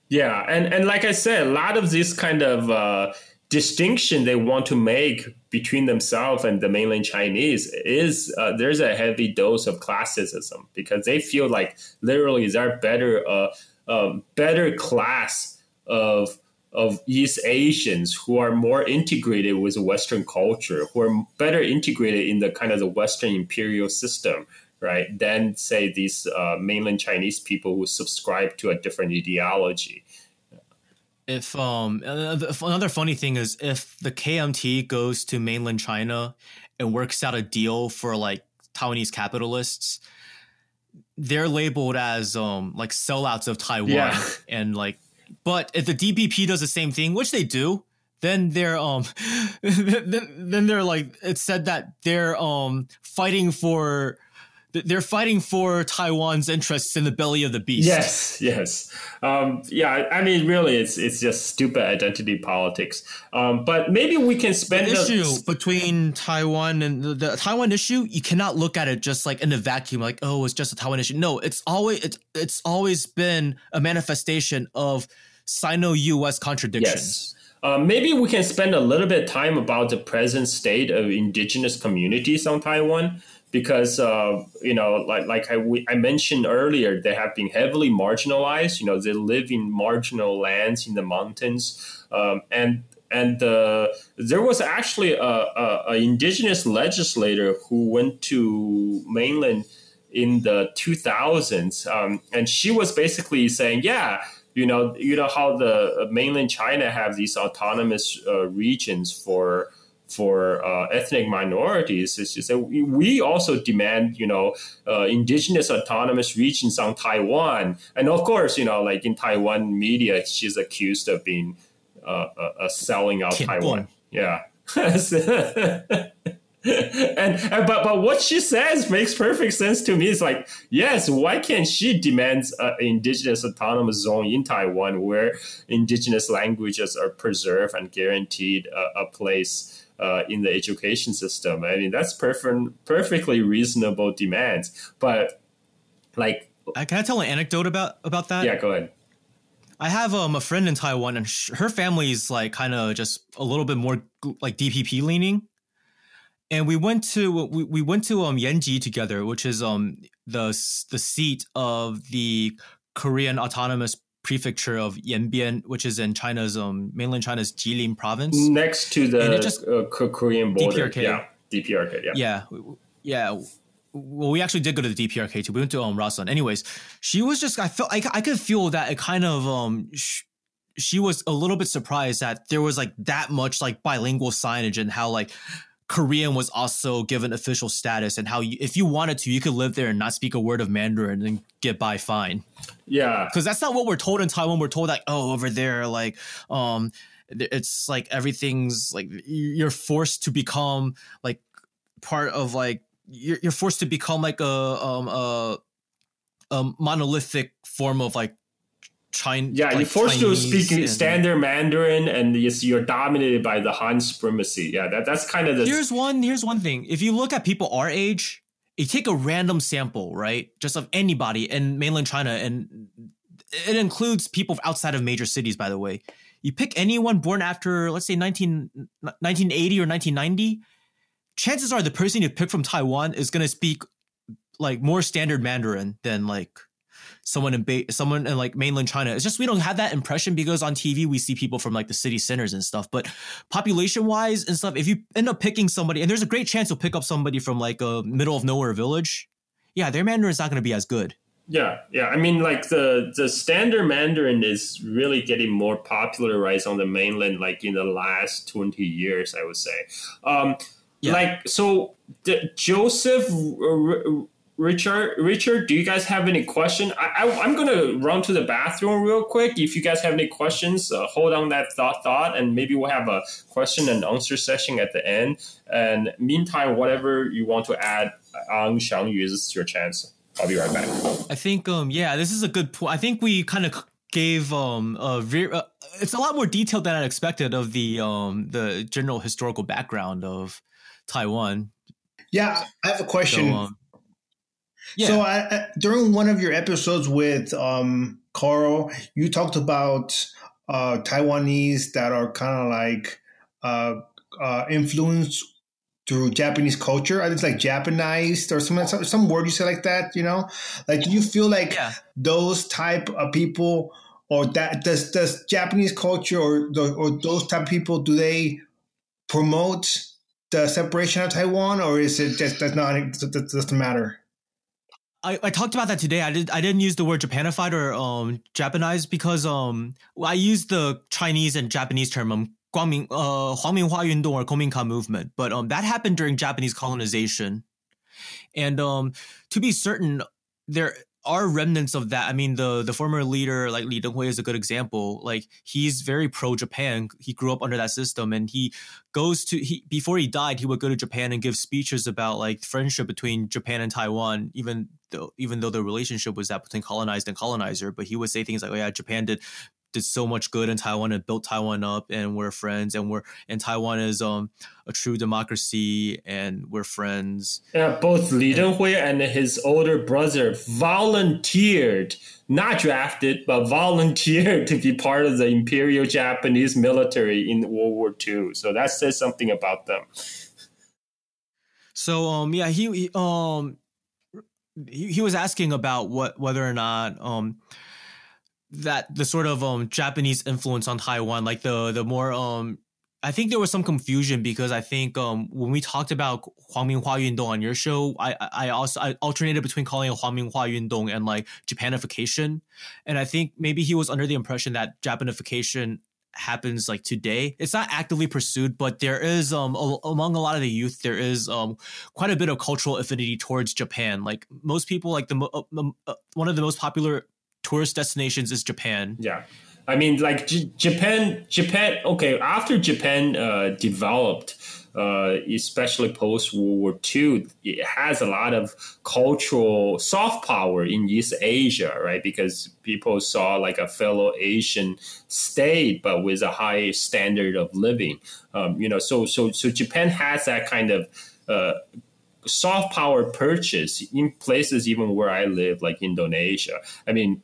yeah and and like i said a lot of this kind of uh distinction they want to make between themselves and the mainland chinese is uh, there's a heavy dose of classicism because they feel like literally they're better uh, um, better class of of East Asians who are more integrated with Western culture, who are better integrated in the kind of the Western imperial system, right? Than say these uh, mainland Chinese people who subscribe to a different ideology. If um another funny thing is if the KMT goes to mainland China and works out a deal for like Taiwanese capitalists, they're labeled as um like sellouts of Taiwan Yeah. and like but if the DPP does the same thing, which they do, then they're um (laughs) then, then they're like it's said that they're um fighting for they're fighting for Taiwan's interests in the belly of the beast. Yes, yes, um, yeah. I mean, really, it's it's just stupid identity politics. Um, but maybe we can The spend issue between Taiwan and the, the Taiwan issue, you cannot look at it just like in a vacuum, like oh, it's just a Taiwan issue. No, it's always it's it's always been a manifestation of Sino-U.S. contradictions. Yes. Uh, maybe we can spend a little bit of time about the present state of indigenous communities on Taiwan because uh, you know like like I, I mentioned earlier they have been heavily marginalized. You know they live in marginal lands in the mountains. Um, and and uh, there was actually a, a, a indigenous legislator who went to mainland in the 2000s um, and she was basically saying yeah you know you know how the mainland china have these autonomous uh, regions for for uh, ethnic minorities just that we, also demand you know uh, indigenous autonomous regions on taiwan. And of course you know like in taiwan media she's accused of being uh, uh, selling out taiwan. Yeah. (laughs) And, and but but what she says makes perfect sense to me. It's like yes, why can't she demand an indigenous autonomous zone in Taiwan where indigenous languages are preserved and guaranteed a, a place uh, in the education system? I mean that's perfect, perfectly reasonable demands. But like, Uh, can I tell an anecdote about about that? yeah, go ahead. I have um, a friend in Taiwan, and sh- her family's like kind of just a little bit more like DPP leaning. And we went to we, we went to um Yanji together, which is um the the seat of the Korean Autonomous prefecture of Yanbian, which is in China's um mainland China's Jilin province, next to the just- uh, Korean border. DPRK. Yeah, DPRK. Yeah. yeah, yeah. Well, we actually did go to the DPRK too. We went to um Rason. Anyways, she was just I felt I, I could feel that it kind of um. Sh- she was a little bit surprised that there was like that much like bilingual signage and how like Korean was also given official status and how you, if you wanted to you could live there and not speak a word of Mandarin and get by fine Yeah. because that's not what we're told in Taiwan. We're told like, oh, over there, like, um, it's like everything's like you're forced to become like part of like you're, you're forced to become like a um a, a monolithic form of like China. Yeah, you're forced Chinese to speak and- standard Mandarin, and you're dominated by the Han supremacy. Yeah, that, that's kind of the Here's one. Here's one thing. If you look at people our age, you take a random sample, right, just of anybody in mainland China, and it includes people outside of major cities. By the way, you pick anyone born after, let's say, 19, 1980 or 1990. Chances are the person you pick from Taiwan is going to speak like more standard Mandarin than like someone in ba- someone in like mainland China. It's just we don't have that impression because on TV we see people from like the city centers and stuff. But population wise and stuff, if you end up picking somebody, and there's a great chance you'll pick up somebody from like a middle of nowhere village, yeah, their Mandarin's not going to be as good. Yeah, yeah. I mean, like the the standard Mandarin is really getting more popularized on the mainland, like in the last twenty years, I would say. Um, Yeah. Like so, the, Joseph, R- Richard, Richard, do you guys have any question? I, I, I'm gonna run to the bathroom real quick. If you guys have any questions, uh, hold on that thought, thought, and maybe we'll have a question and answer session at the end. And meantime, whatever you want to add, Ang Xiangyu, this is your chance. I'll be right back. I think, um, yeah, this is a good point. I think we kind of gave um a very, uh, it's a lot more detailed than I expected of the um the general historical background of Taiwan. Yeah, I have a question. So, um, yeah, So I, I, during one of your episodes with um, Carl, you talked about uh, Taiwanese that are kind of like uh, uh, influenced through Japanese culture. I think it's like Japanized or some, some some word you say like that. You know, like do you feel like Yeah. those type of people or that does does Japanese culture or the, or those type of people do they promote the separation of Taiwan or is it just does not doesn't matter? I, I talked about that today. I did I didn't use the word Japanified or um Japanized because um I used the Chinese and Japanese term um Guangming uh Huangminghua Yundong or Kominka movement, but um that happened during Japanese colonization, and um to be certain there are remnants of that. I mean the the former leader like Li Denghui is a good example. Like he's very pro Japan. He grew up under that system, and he goes to he before he died he would go to Japan and give speeches about like friendship between Japan and Taiwan even though even though the relationship was that between colonized and colonizer but he would say things like oh yeah Japan did did so much good in Taiwan and built Taiwan up and we're friends and we're and Taiwan is um a true democracy and we're friends Yeah, both Li Denghui and his older brother volunteered, not drafted, but volunteered to be part of the Imperial Japanese military in World War II. So that says something about them. So um yeah he, he um he, he was asking about what whether or not um that the sort of um Japanese influence on Taiwan like the the more um I think there was some confusion because I think um when we talked about Huangminghua Yundong on your show I I also I alternated between calling it Huangminghua Yundong and like Japanification. And I think maybe he was under the impression that Japanification happens like today. It's not actively pursued but there is um a- among a lot of the youth there is um quite a bit of cultural affinity towards japan. Like most people like the mo- uh, uh, one of the most popular tourist destinations is japan Yeah. I mean, like J- Japan, Japan. Okay, after Japan uh, developed, uh, especially post World War II, it has a lot of cultural soft power in East Asia, right? Because people saw like a fellow Asian state, but with a high standard of living. Um, you know, so so so Japan has that kind of. Uh, soft power purchase in places even where I live, like Indonesia. I mean,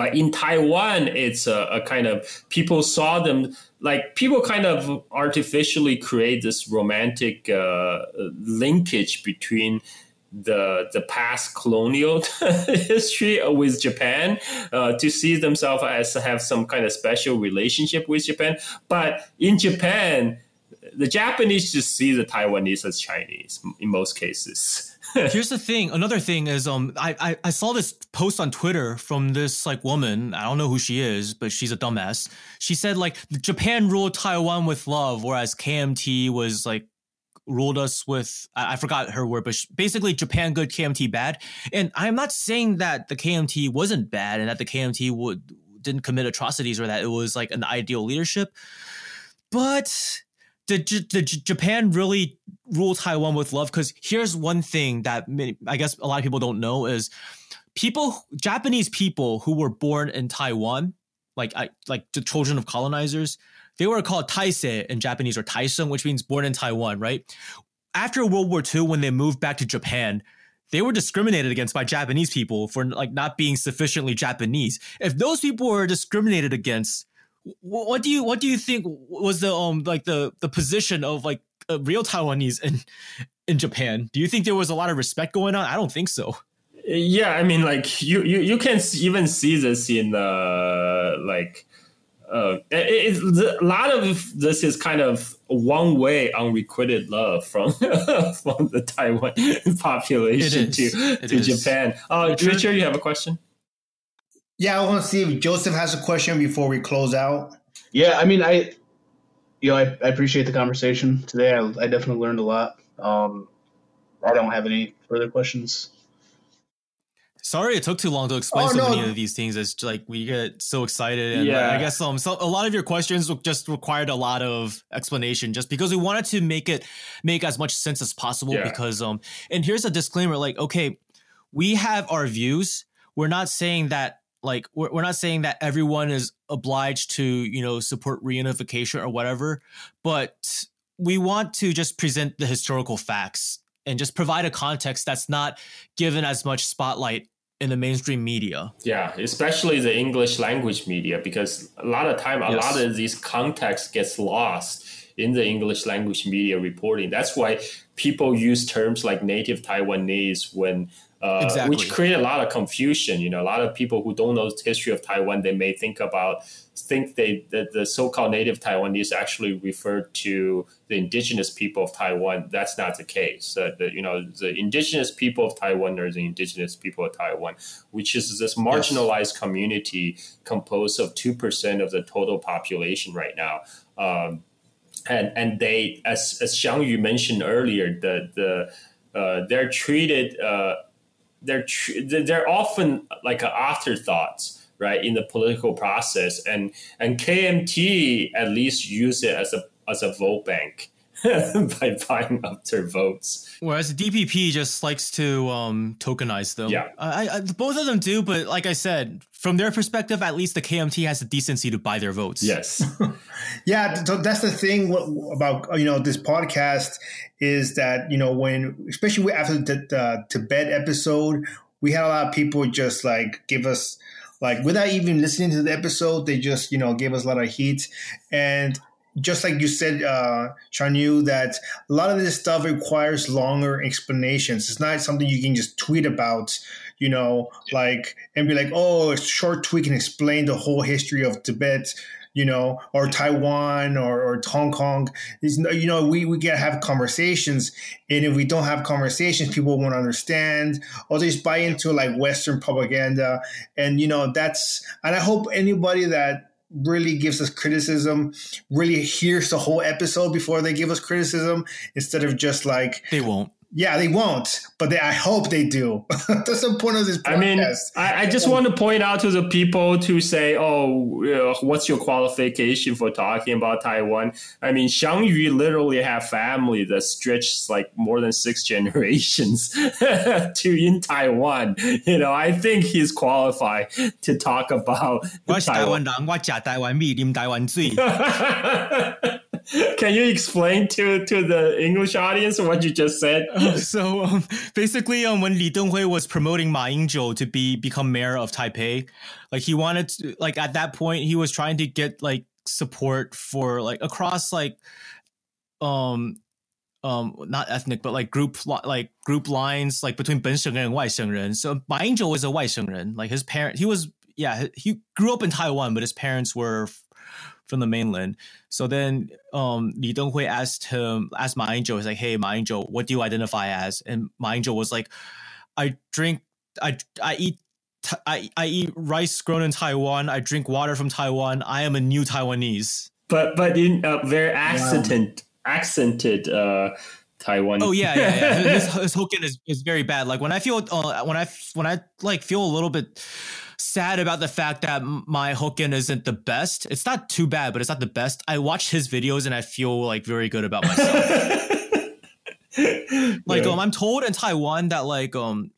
but in Taiwan, it's a, a, kind of people saw them like people kind of artificially create this romantic uh, linkage between the the past colonial (laughs) history with Japan uh, to see themselves as have some kind of special relationship with Japan. But in Japan, the Japanese just see the Taiwanese as Chinese in most cases. (laughs) Here's the thing. Another thing is, um, I, I I saw this post on Twitter from this like woman. I don't know who she is, but she's a dumbass. She said like Japan ruled Taiwan with love, whereas KMT was like ruled us with I, I forgot her word, but sh- basically Japan good, KMT bad. And I'm not saying that the KMT wasn't bad and that the KMT would didn't commit atrocities or that it was like an ideal leadership, but did, Japan really rule Taiwan with love? Because here's one thing that many, I guess a lot of people don't know is people, Japanese people who were born in Taiwan, like I, like the children of colonizers, they were called Taisei in Japanese or Taiseng, which means born in Taiwan, right? After World War II, when they moved back to Japan, they were discriminated against by Japanese people for like not being sufficiently Japanese. If those people were discriminated against, what do you what do you think was the um like the the position of like real Taiwanese in in Japan? Do you think there was a lot of respect going on? I don't think so. Yeah, I mean, like you you you can even see this in the like. Uh, it, it, a lot of this is kind of one way unrequited love from (laughs) from the Taiwan population to to Japan. Uh, Richard, you have a question? Yeah, I want to see if Joseph has a question before we close out. Yeah, I mean, I, you know, I, I appreciate the conversation today. I, I definitely learned a lot. Um, I don't have any further questions. Sorry, it took too long to explain oh, so no. many of these things. It's like we get so excited, and yeah. I guess um, so a lot of your questions just required a lot of explanation, just because we wanted to make it make as much sense as possible. Yeah. Because um, and here's a disclaimer: like, okay, we have our views. We're not saying that like we're, we're not saying that everyone is obliged to you know support reunification or whatever but we want to just present the historical facts and just provide a context that's not given as much spotlight in the mainstream media. Yeah, especially the English language media, because a lot of time, a yes. lot of these context gets lost in the English language media reporting. That's why people use terms like native Taiwanese when uh, exactly. which create a lot of confusion. You know, a lot of people who don't know the history of Taiwan, they may think about think they that the so-called native Taiwanese actually refer to the indigenous people of Taiwan. That's not the case. Uh, the, you know, the indigenous people of Taiwan are the indigenous people of Taiwan, which is this marginalized yes. community composed of two percent of the total population right now. Um, and and they, as as Xiang Yu mentioned earlier, the the uh, they're treated. They're tr- they're often like afterthoughts right in the political process. And and KMT at least use it as a as a vote bank (laughs) by buying up their votes. Whereas DPP just likes to um, tokenize them. Yeah, I, I, both of them do, but like I said, from their perspective, at least the KMT has the decency to buy their votes. Yes. (laughs) yeah, so that's the thing about you know this podcast is that you know when especially after the, the Tibet episode, we had a lot of people just like give us like without even listening to the episode, they just you know gave us a lot of heat and just like you said, uh, Xiang that a lot of this stuff requires longer explanations. It's not something you can just tweet about, you know, like and be like, oh, a short tweet can explain the whole history of Tibet, you know, or Taiwan or, or Hong Kong. It's, you know, we, we gotta have conversations. And if we don't have conversations, people won't understand or they just buy into like Western propaganda. And, you know, that's, and I hope anybody that really gives us criticism, really hears the whole episode before they give us criticism instead of just like they won't. Yeah, they won't, but they, I hope they do. (laughs) That's the point of this podcast. I mean, I, I, just want to point out to the people to say, oh, what's your qualification for talking about Taiwan? I mean, Xiang Yu literally have family that stretches like more than six generations (laughs) (laughs) to in Taiwan. You know, I think he's qualified to talk about Taiwan. 我台湾味，啉台湾水。 Can you explain to to the English audience what you just said? (laughs) so um, basically, um, when Li Denghui was promoting Ma Ying-jeou to be become mayor of Taipei, like he wanted to, like at that point he was trying to get like support for like across like um um not ethnic but like group like group lines like between 本省人 and 外省人 so my angel was a 外省人 like his parent he was yeah he grew up in taiwan but his parents were from the mainland so then um li denghui asked him asked Ma Ying-jeou he's like hey Ma Ying-jeou what do you identify as and Ma Ying-jeou was like i drink i i eat I, I eat rice grown in Taiwan. I drink water from Taiwan. I am a new Taiwanese. But but in a very accented accented uh, Taiwan. Oh yeah, yeah, yeah. (laughs) his, his Hokkien is, is very bad. Like when I feel uh, when I when I like feel a little bit sad about the fact that my Hokkien isn't the best. It's not too bad, but it's not the best. I watch his videos and I feel like very good about myself. (laughs) like yeah. um, I'm told in Taiwan that like um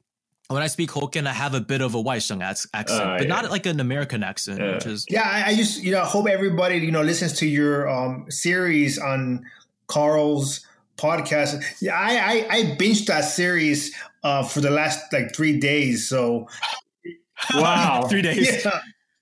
when I speak Hokkien, I have a bit of a Waisheng accent, uh, but yeah. not like an American accent, yeah. which is yeah. I, I, just you know hope everybody you know listens to your um, series on Carl's podcast. Yeah, I I, I binged that series uh, for the last like three days. So wow, (laughs) three days. Yeah.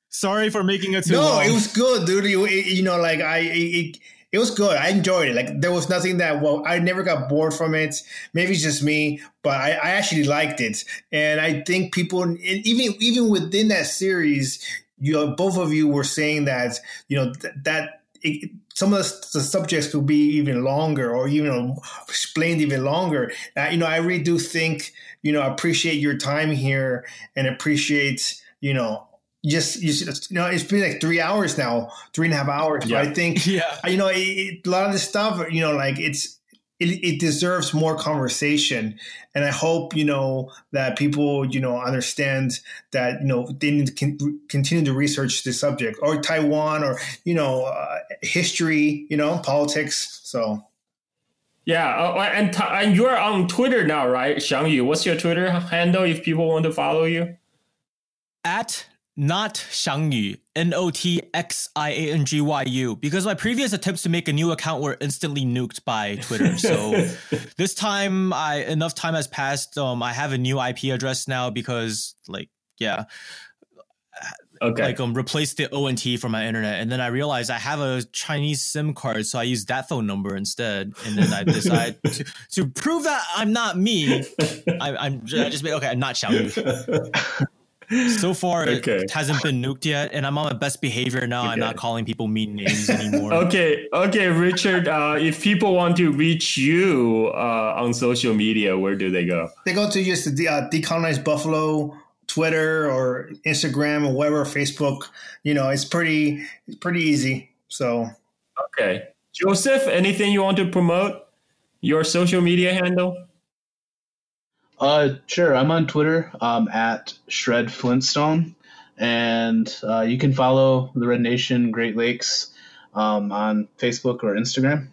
Sorry for making it too no, long. it was good, dude. You, you know, like I. It, it was good. I enjoyed it. Like there was nothing that well, I never got bored from it. Maybe it's just me, but I, I actually liked it. And I think people, even even within that series, you know, both of you were saying that you know th- that it, some of the, the, subjects will be even longer or even explained even longer. Uh, you know, I really do think you know appreciate your time here and appreciate you know just you, know it's been like three hours now three and a half hours yeah. but i think (laughs) yeah you know it, it, a lot of this stuff you know like it's it, it, deserves more conversation and i hope you know that people you know understand that you know they need to con- continue to research the subject or taiwan or you know uh, history you know politics so yeah, uh, and, t- and you're on Twitter now, right, Xiang Yu? What's your Twitter handle if people want to follow you? At not Xiangyu, N O T X I A N G Y U, because my previous attempts to make a new account were instantly nuked by Twitter. So (laughs) this time, I enough time has passed. Um, I have a new IP address now because, like, yeah, okay, like um, replaced the O and T from my internet, and then I realized I have a Chinese SIM card, so I use that phone number instead. And then I decide (laughs) to, to prove that I'm not me. I, am I just made okay, I'm not Xiangyu. (laughs) So (laughs) far, okay. it hasn't been nuked yet, and I'm on my best behavior now. Okay. I'm not calling people mean names anymore. (laughs) okay, okay, Richard. Uh, if people want to reach you uh, on social media, where do they go? They go to just the uh, decolonize Buffalo Twitter or Instagram or whatever, Facebook. You know, it's pretty, it's pretty easy. So, okay, Joseph, anything you want to promote? Your social media handle? Uh, sure. I'm on Twitter um, at Shred Flintstone, and uh, you can follow the Red Nation Great Lakes um, on Facebook or Instagram.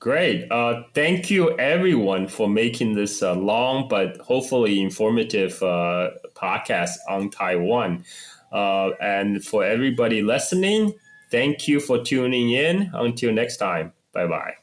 Great. Uh, thank you, everyone, for making this uh, long but hopefully informative uh, podcast on Taiwan. Uh, and for everybody listening, thank you for tuning in. Until next time, bye bye.